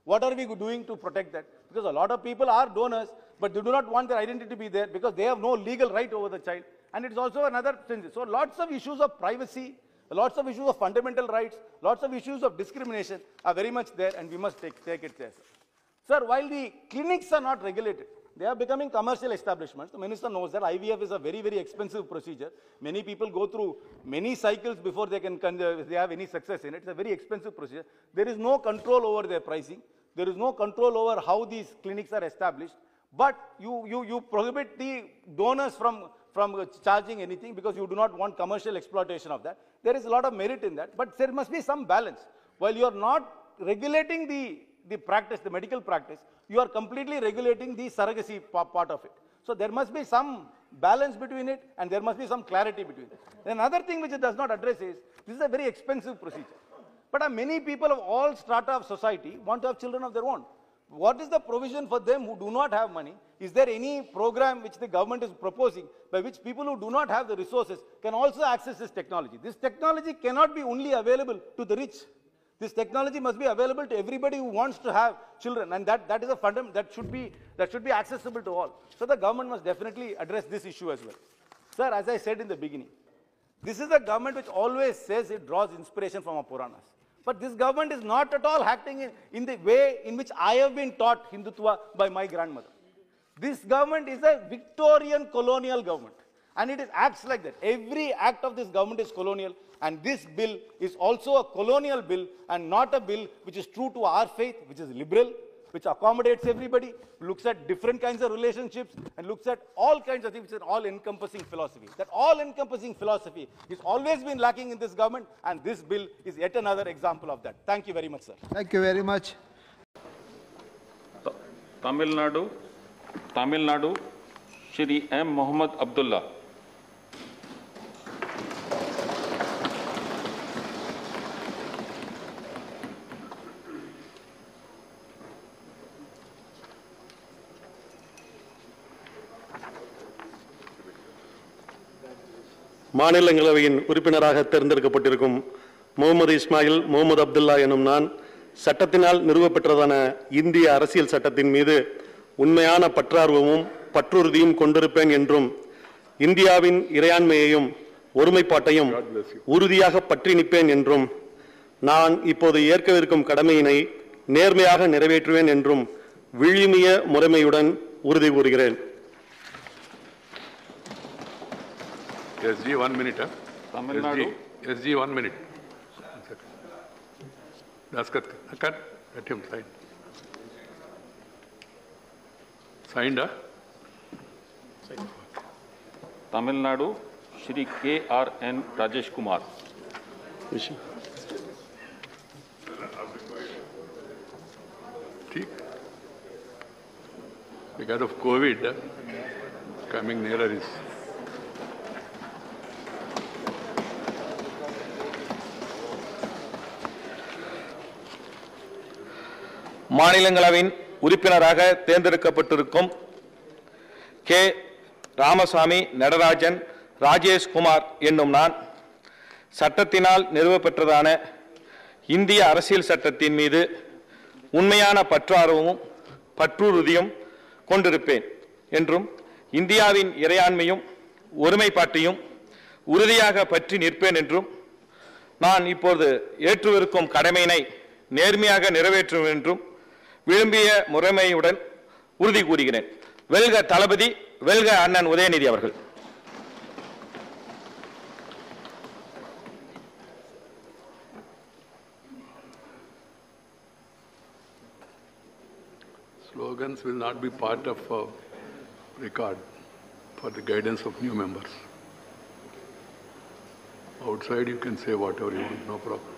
What are we doing to protect that? Because a lot of people are donors, but they do not want their identity to be there because they have no legal right over the child. And it's also another thing. So lots of issues of privacy, lots of issues of fundamental rights, lots of issues of discrimination are very much there and we must take, take it there. Sir. sir, while the clinics are not regulated, they are becoming commercial establishments. The minister knows that IVF is a very, very expensive procedure. Many people go through many cycles before they can uh, they have any success in it. It's a very expensive procedure. There is no control over their pricing. There is no control over how these clinics are established. But you, you, you prohibit the donors from, from charging anything because you do not want commercial exploitation of that. There is a lot of merit in that. But there must be some balance. While you are not regulating the, the practice, the medical practice, you are completely regulating the surrogacy part of it. So there must be some balance between it and there must be some clarity between it. Another thing which it does not address is, this is a very expensive procedure. But uh, many people of all strata of society want to have children of their own. What is the provision for them who do not have money? Is there any program which the government is proposing by which people who do not have the resources can also access this technology? This technology cannot be only available to the rich. This technology must be available to everybody who wants to have children, and that, that is a fundamental that should be that should be accessible to all. So the government must definitely address this issue as well. Sir, as I said in the beginning, this is a government which always says it draws inspiration from our Puranas. But this government is not at all acting in, in the way in which I have been taught Hindutva by my grandmother. This government is a Victorian colonial government. And it is acts like that. Every act of this government is colonial. And this bill is also a colonial bill and not a bill which is true to our faith, which is liberal, which accommodates everybody, looks at different kinds of relationships, and looks at all kinds of things. It's an all-encompassing philosophy. That all-encompassing philosophy has always been lacking in this government, and this bill is yet another example of that. Thank you very much, sir. Thank you very much. Tamil Nadu, Tamil Nadu, Shri M. Muhammad Abdullah. மாநிலங்களவையின் உறுப்பினராக தேர்ந்தெடுக்கப்பட்டிருக்கும் முகமது இஸ்மாயில் முகமது அப்துல்லா எனும் நான் சட்டத்தினால் நிறுவப்பெற்றதான இந்திய அரசியல் சட்டத்தின் மீது உண்மையான பற்றார்வமும் பற்றுறுதியும் கொண்டிருப்பேன் என்றும் இந்தியாவின் இறையாண்மையையும் ஒருமைப்பாட்டையும் உறுதியாக பற்றி நிற்பேன் என்றும் நான் இப்போது ஏற்கவிருக்கும் கடமையினை நேர்மையாக நிறைவேற்றுவேன் என்றும் விழுமிய முறைமையுடன் உறுதி கூறுகிறேன். SG, one minute, huh? Tamil SG, Nadu. SG, one minute. Second. Daskat, cut, let him sign. Signed, huh? Tamil Nadu Shri के आर एन राजेश कुमार ठीक Because of COVID, uh, coming nearer is மாநிலங்களவையின் உறுப்பினராக தேர்ந்தெடுக்கப்பட்டிருக்கும் கே. ராமசாமி நடராஜன் ராஜேஷ்குமார் என்னும் நான் சட்டத்தினால் நிறுவப்பெற்றதான இந்திய அரசியல் சட்டத்தின் மீது உண்மையான பற்றார்வமும் பற்றுறுதியும் கொண்டிருப்பேன் என்றும் இந்தியாவின் இறையாண்மையும் ஒருமைப்பாட்டையும் உறுதியாக பற்றி நிற்பேன் என்றும் நான் இப்போது ஏற்றுவிருக்கும் கடமையினை நேர்மையாக நிறைவேற்றும் என்றும் விரும்பிய முறைமையுடன் உறுதி கூறுகிறேன் வெல்க தளபதி வெல்க அண்ணன் உதயநிதி அவர்கள் slogans will not be part of a record for the guidance of new members. Outside, you can say whatever you want, no problem.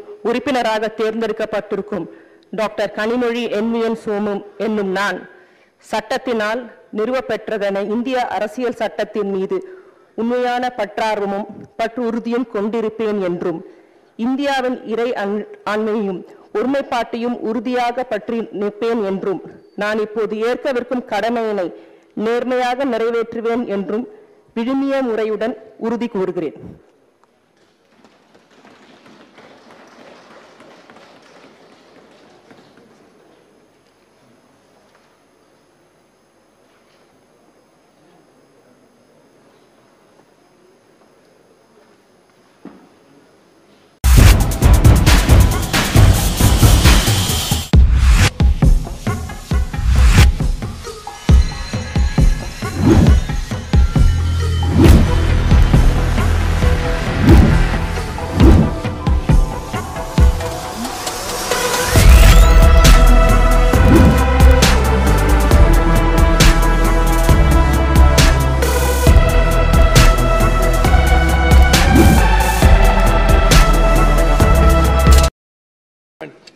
உறுப்பினராக தேர்ந்தெடுக்கப்பட்டிருக்கும் டாக்டர் கனிமொழி என்விஎன் சோமும் என்னும் நான் சட்டத்தினால் நிறுவப்பெற்றதென இந்திய அரசியல் சட்டத்தின் மீது உண்மையான பற்றார்வமும் பற்று உறுதியும் கொண்டிருப்பேன் என்றும் இந்தியாவின் இறை அன்- ஆண்மையும் ஒருமைப்பாட்டையும் உறுதியாக பற்றி நிற்பேன் என்றும் நான் இப்போது ஏற்கவிருக்கும் கடமையினை நேர்மையாக நிறைவேற்றுவேன் என்றும் விழுமிய முறையுடன் உறுதி கூறுகிறேன்.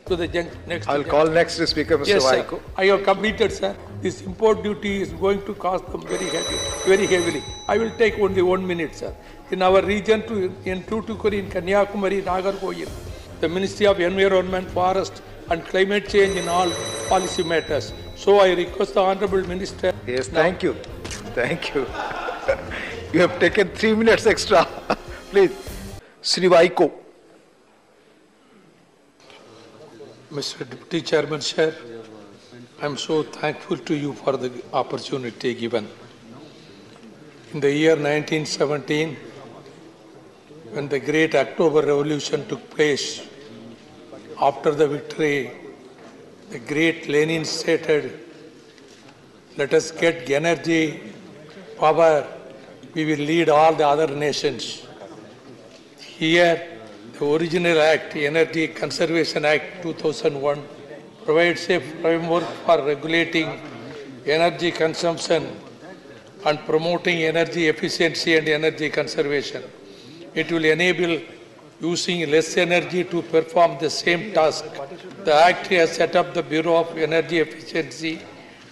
To the jun- next. I'll call next speaker, Mr. Yes, sir. Vaiko. I have completed, sir. This import duty is going to cost them very heavy, very heavily. I will take only one minute, sir. In our region, to, in Tuticorin, in Kanyakumari, Nagercoil, the Ministry of Environment, Forest and Climate Change in all policy matters. So I request the Honorable Minister. Yes, thank you. Thank you. you have taken three minutes extra. Please. Sri Vaiko. Mr. Deputy Chairman, Sir, I'm so thankful to you for the opportunity given. In the year 1917, when the great October Revolution took place, after the victory, the great Lenin stated, let us get energy, power, we will lead all the other nations. Here, the original act, Energy Conservation Act 2001, provides a framework for regulating energy consumption and promoting energy efficiency and energy conservation. It will enable using less energy to perform the same task. The Act has set up the Bureau of Energy Efficiency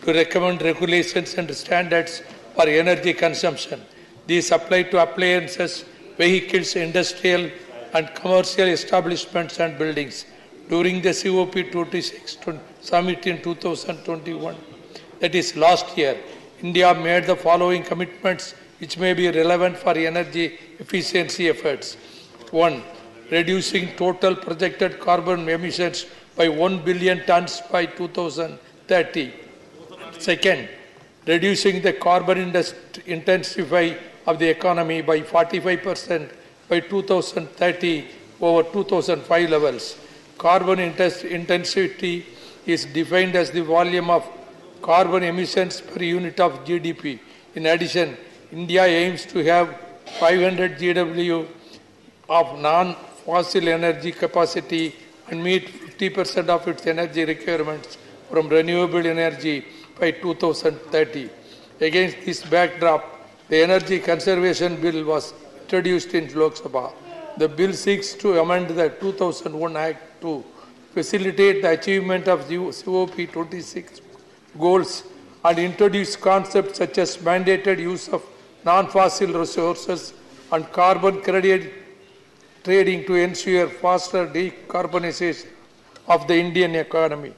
to recommend regulations and standards for energy consumption. These apply to appliances, vehicles, industrial and commercial establishments and buildings. During the COP26 summit in 2021, that is last year, India made the following commitments which may be relevant for energy efficiency efforts. One, reducing total projected carbon emissions by 1 billion tons by 2030. Second, reducing the carbon intensify of the economy by 45% by 2030 over 2005 levels. Carbon intensity is defined as the volume of carbon emissions per unit of GDP. In addition, India aims to have 500 GW of non-fossil energy capacity and meet 50% of its energy requirements from renewable energy by 2030. Against this backdrop, the Energy Conservation Bill was introduced in Lok Sabha. The bill seeks to amend the 2001 Act to facilitate the achievement of the COP26 goals and introduce concepts such as mandated use of non-fossil resources and carbon credit trading to ensure faster decarbonization of the Indian economy.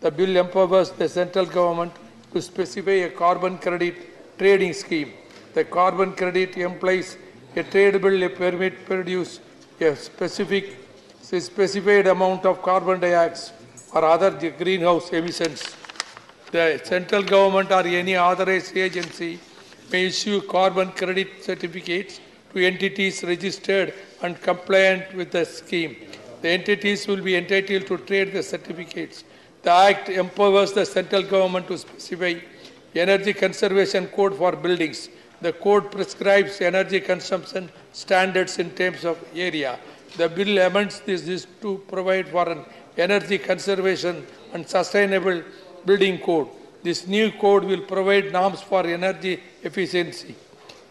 The bill empowers the central government to specify a carbon credit trading scheme. The carbon credit implies a trade tradable permit produce a specific specified amount of carbon dioxide or other greenhouse emissions. The central government or any authorized agency may issue carbon credit certificates to entities registered and compliant with the scheme. The entities will be entitled to trade the certificates. The Act empowers the central government to specify energy conservation code for buildings. The code prescribes energy consumption standards in terms of area. The bill amends this, this to provide for an energy conservation and sustainable building code. This new code will provide norms for energy efficiency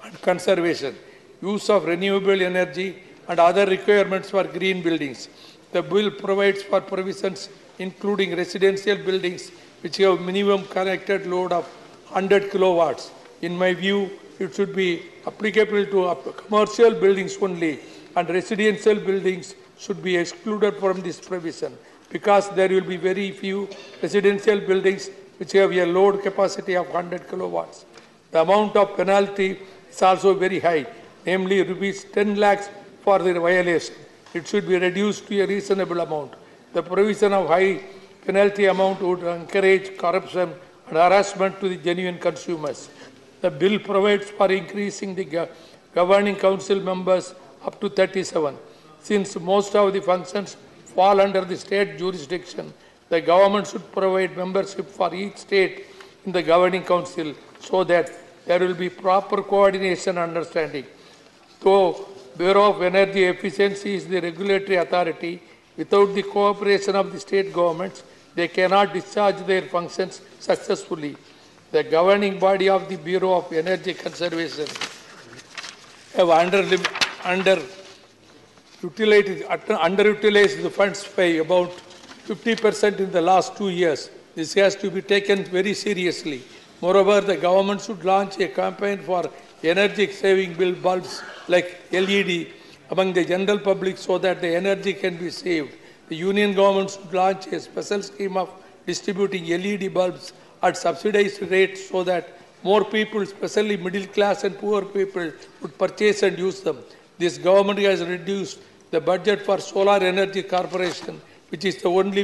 and conservation, use of renewable energy, and other requirements for green buildings. The bill provides for provisions including residential buildings which have minimum connected load of 100 kilowatts. In my view, it should be applicable to commercial buildings only and residential buildings should be excluded from this provision because there will be very few residential buildings which have a load capacity of 100 kilowatts. The amount of penalty is also very high, namely rupees 10 lakhs for the violation. It should be reduced to a reasonable amount. The provision of high penalty amount would encourage corruption and harassment to the genuine consumers. The bill provides for increasing the go- governing council members up to 37. Since most of the functions fall under the state jurisdiction, the government should provide membership for each state in the governing council so that there will be proper coordination and understanding. Though Bureau of Energy Efficiency is the regulatory authority, without the cooperation of the state governments, they cannot discharge their functions successfully. The governing body of the Bureau of Energy Conservation have under, under utilized, underutilized the funds by about 50% in the last two years. This has to be taken very seriously. Moreover, the government should launch a campaign for energy saving bill bulbs like LED among the general public so that the energy can be saved. The union government should launch a special scheme of distributing LED bulbs at subsidized rates so that more people, especially middle class and poor people, would purchase and use them. This government has reduced the budget for Solar Energy Corporation, which is the only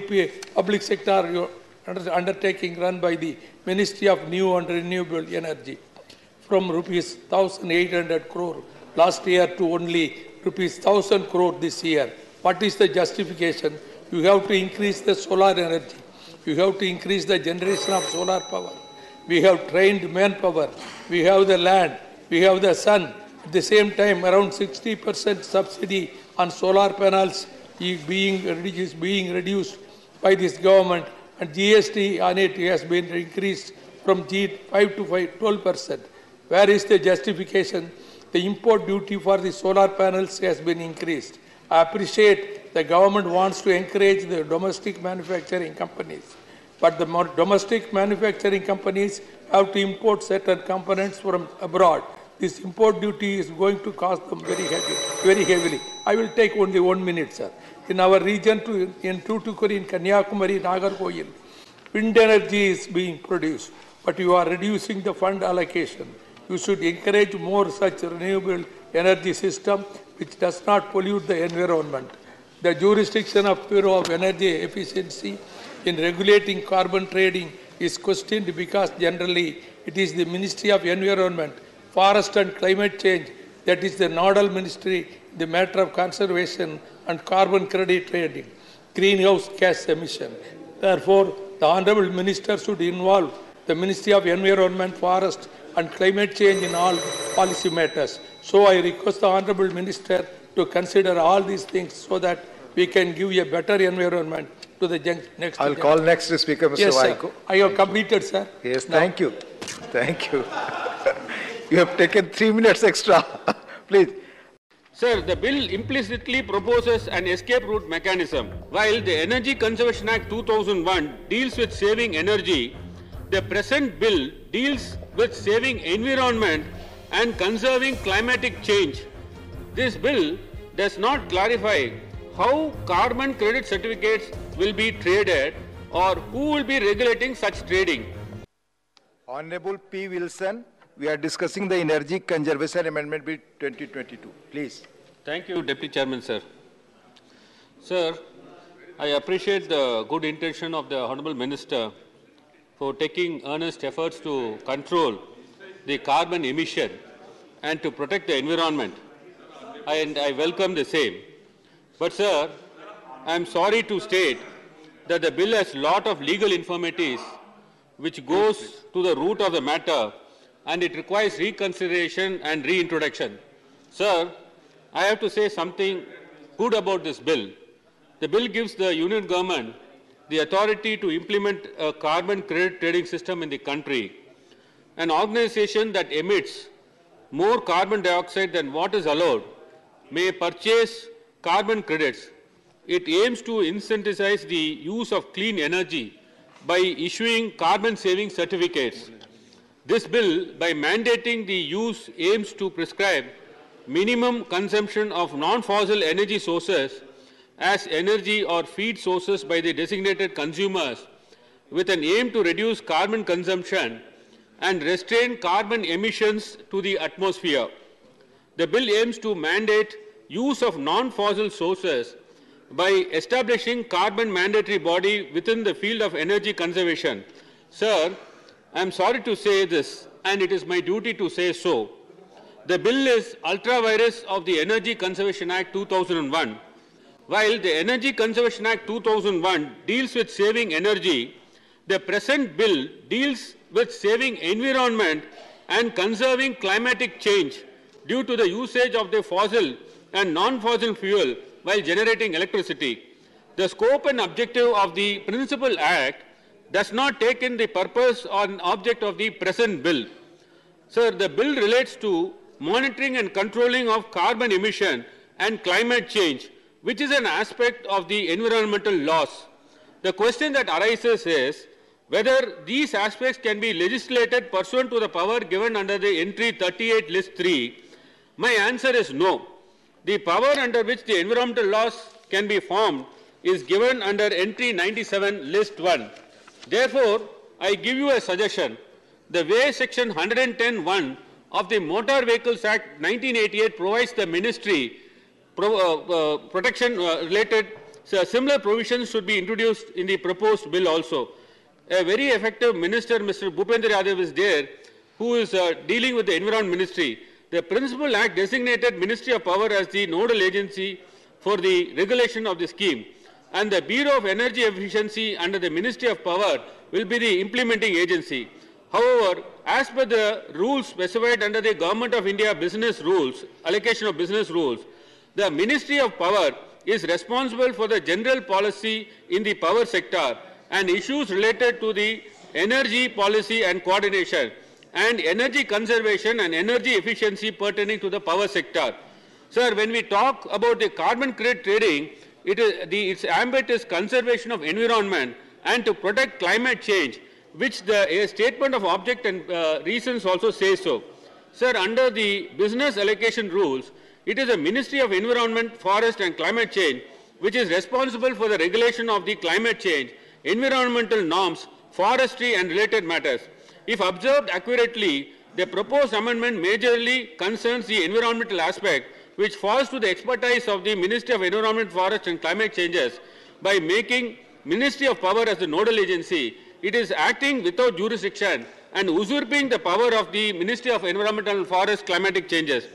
public sector undertaking run by the Ministry of New and Renewable Energy, from rupees 1,800 crore last year to only rupees 1,000 crore this year. What is the justification? You have to increase the solar energy. You have to increase the generation of solar power. We have trained manpower. We have the land. We have the sun. At the same time, around 60% subsidy on solar panels is being, is being reduced by this government and GST on it has been increased from G 5 to 5, 12%. Where is the justification? The import duty for the solar panels has been increased. I appreciate the government wants to encourage the domestic manufacturing companies. But the domestic manufacturing companies have to import certain components from abroad. This import duty is going to cost them very heavy, very heavily. I will take only one minute, sir. In our region, to, in Tuticorin, in Kanyakumari, Nagercoil, wind energy is being produced, but you are reducing the fund allocation. You should encourage more such renewable energy system which does not pollute the environment. The jurisdiction of Bureau of Energy Efficiency in regulating carbon trading is questioned because generally it is the Ministry of Environment, Forest and Climate Change that is the nodal ministry in the matter of conservation and carbon credit trading, greenhouse gas emission. Therefore, the Honorable Minister should involve the Ministry of Environment, Forest and Climate Change in all policy matters. So I request the Honorable Minister to consider all these things so that we can give a better environment to the next I'll gen- call next speaker, Mr. Yes, sir. Vaiko. I have completed, sir. Yes, Now- thank you. Thank you. you have taken three minutes extra. Please. Sir, the bill implicitly proposes an escape route mechanism. While the Energy Conservation Act 2001 deals with saving energy, the present bill deals with saving environment and conserving climatic change. This bill does not clarify how carbon credit certificates will be traded or who will be regulating such trading. Honorable P. Wilson, we are discussing the Energy Conservation Amendment Bill 2022. Please. Thank you, Deputy Chairman, sir. Sir, I appreciate the good intention of the Honorable Minister for taking earnest efforts to control the carbon emission and to protect the environment. And I welcome the same. But, sir, I am sorry to state that the bill has lot of legal infirmities which goes to the root of the matter and it requires reconsideration and reintroduction. Sir, I have to say something good about this bill. The bill gives the union government the authority to implement a carbon credit trading system in the country. An organization that emits more carbon dioxide than what is allowed may purchase carbon credits. It aims to incentivize the use of clean energy by issuing carbon saving certificates. This bill, by mandating the use, aims to prescribe minimum consumption of non-fossil energy sources as energy or feed sources by the designated consumers with an aim to reduce carbon consumption and restrain carbon emissions to the atmosphere. The bill aims to mandate use of non-fossil sources by establishing carbon mandatory body within the field of energy conservation. Sir, I am sorry to say this, and it is my duty to say so. The bill is ultra vires of the Energy Conservation Act 2001. While the Energy Conservation Act 2001 deals with saving energy, the present bill deals with saving environment and conserving climatic change due to the usage of the fossil and non-fossil fuel while generating electricity. The scope and objective of the Principal Act does not take in the purpose or object of the present bill. Sir, the bill relates to monitoring and controlling of carbon emission and climate change, which is an aspect of the environmental laws. The question that arises is whether these aspects can be legislated pursuant to the power given under the entry 38 list 3. My answer is no. The power under which the environmental laws can be formed is given under entry 97 list 1. Therefore, I give you a suggestion. The way section 110.1 of the Motor Vehicles Act 1988 provides the ministry pro, uh, uh, protection uh, related so similar provisions should be introduced in the proposed bill also. A very effective minister, Mr. Bhupendra Yadav, is there, who is uh, dealing with the Environment Ministry. The Principal Act designated Ministry of Power as the nodal agency for the regulation of the scheme, and the Bureau of Energy Efficiency under the Ministry of Power will be the implementing agency. However, as per the rules specified under the Government of India business rules, allocation of business rules, the Ministry of Power is responsible for the general policy in the power sector and issues related to the energy policy and coordination and energy conservation and energy efficiency pertaining to the power sector. Sir, when we talk about the carbon credit trading, it is the, its ambit is conservation of environment and to protect climate change, which the statement of object and uh, reasons also says so. Sir, under the business allocation rules, it is the Ministry of Environment, Forest and Climate Change which is responsible for the regulation of the climate change, environmental norms, forestry and related matters. If observed accurately, the proposed amendment majorly concerns the environmental aspect which falls to the expertise of the Ministry of Environment, Forest and Climate Changes by making Ministry of Power as the nodal agency. It is acting without jurisdiction and usurping the power of the Ministry of Environment and Forest Climatic Changes.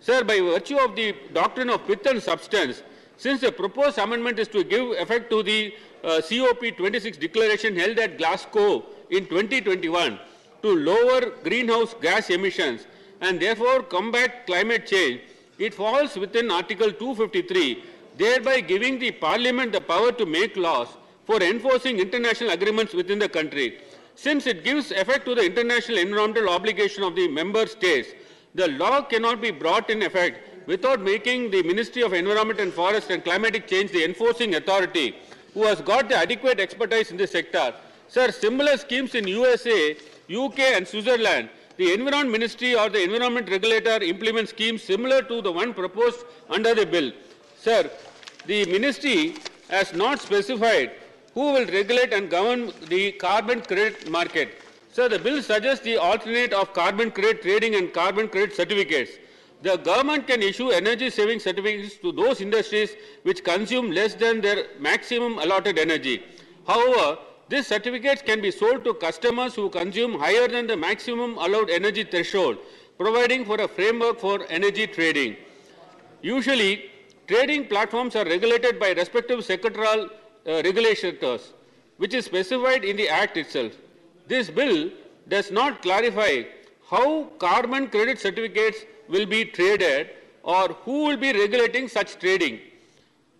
Sir, by virtue of the doctrine of pith and substance, since the proposed amendment is to give effect to the uh, COP26 declaration held at Glasgow in 2021 to lower greenhouse gas emissions and therefore combat climate change, it falls within Article 253, thereby giving the Parliament the power to make laws for enforcing international agreements within the country. Since it gives effect to the international environmental obligation of the member states, the law cannot be brought in effect without making the Ministry of Environment and Forest and Climatic Change the enforcing authority who has got the adequate expertise in this sector. Sir, similar schemes in USA, UK and Switzerland, the Environment Ministry or the Environment Regulator implements schemes similar to the one proposed under the bill. Sir, the ministry has not specified who will regulate and govern the carbon credit market. So the bill suggests the alternate of carbon credit trading and carbon credit certificates. The government can issue energy saving certificates to those industries which consume less than their maximum allotted energy. However, these certificates can be sold to customers who consume higher than the maximum allowed energy threshold, providing for a framework for energy trading. Usually, trading platforms are regulated by respective sectoral uh, regulators, which is specified in the Act itself. This bill does not clarify how carbon credit certificates will be traded or who will be regulating such trading.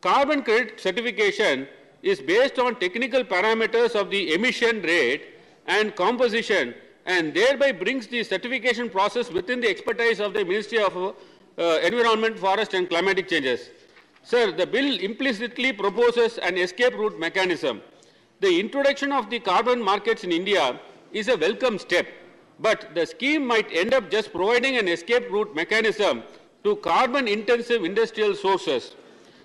Carbon credit certification is based on technical parameters of the emission rate and composition and thereby brings the certification process within the expertise of the Ministry of uh, Environment, Forest and Climatic Changes. Sir, the bill implicitly proposes an escape route mechanism. The introduction of the carbon markets in India is a welcome step, but the scheme might end up just providing an escape route mechanism to carbon intensive industrial sources.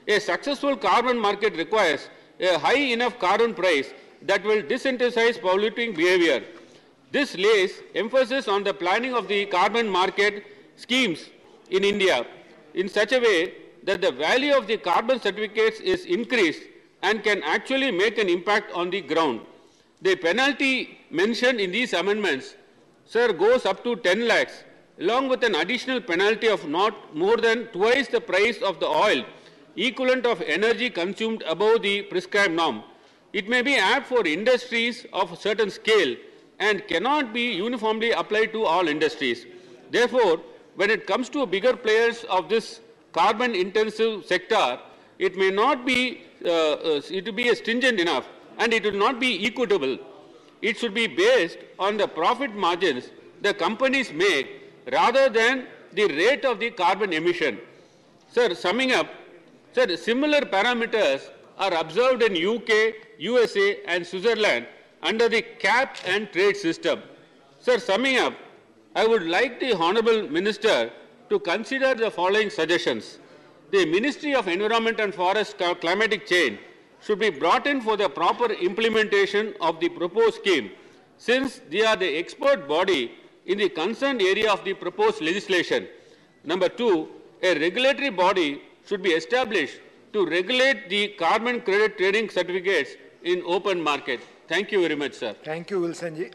A successful carbon market requires a high enough carbon price that will disincentivize polluting behavior. This lays emphasis on the planning of the carbon market schemes in India in such a way that the value of the carbon certificates is increased and can actually make an impact on the ground. The penalty mentioned in these amendments, sir, goes up to 10 lakhs, along with an additional penalty of not more than twice the price of the oil, equivalent of energy consumed above the prescribed norm. It may be apt for industries of a certain scale and cannot be uniformly applied to all industries. Therefore, when it comes to bigger players of this carbon intensive sector, it may not be, uh, uh, it will be stringent enough and it will not be equitable. It should be based on the profit margins the companies make rather than the rate of the carbon emission. Sir, summing up, sir, similar parameters are observed in UK, USA and Switzerland under the cap and trade system. Sir, summing up, I would like the Honorable Minister to consider the following suggestions. The Ministry of Environment and Forest Cl- Climatic Change should be brought in for the proper implementation of the proposed scheme since they are the expert body in the concerned area of the proposed legislation. Number two, a regulatory body should be established to regulate the carbon credit trading certificates in open market. Thank you very much, sir. Thank you, Wilson ji.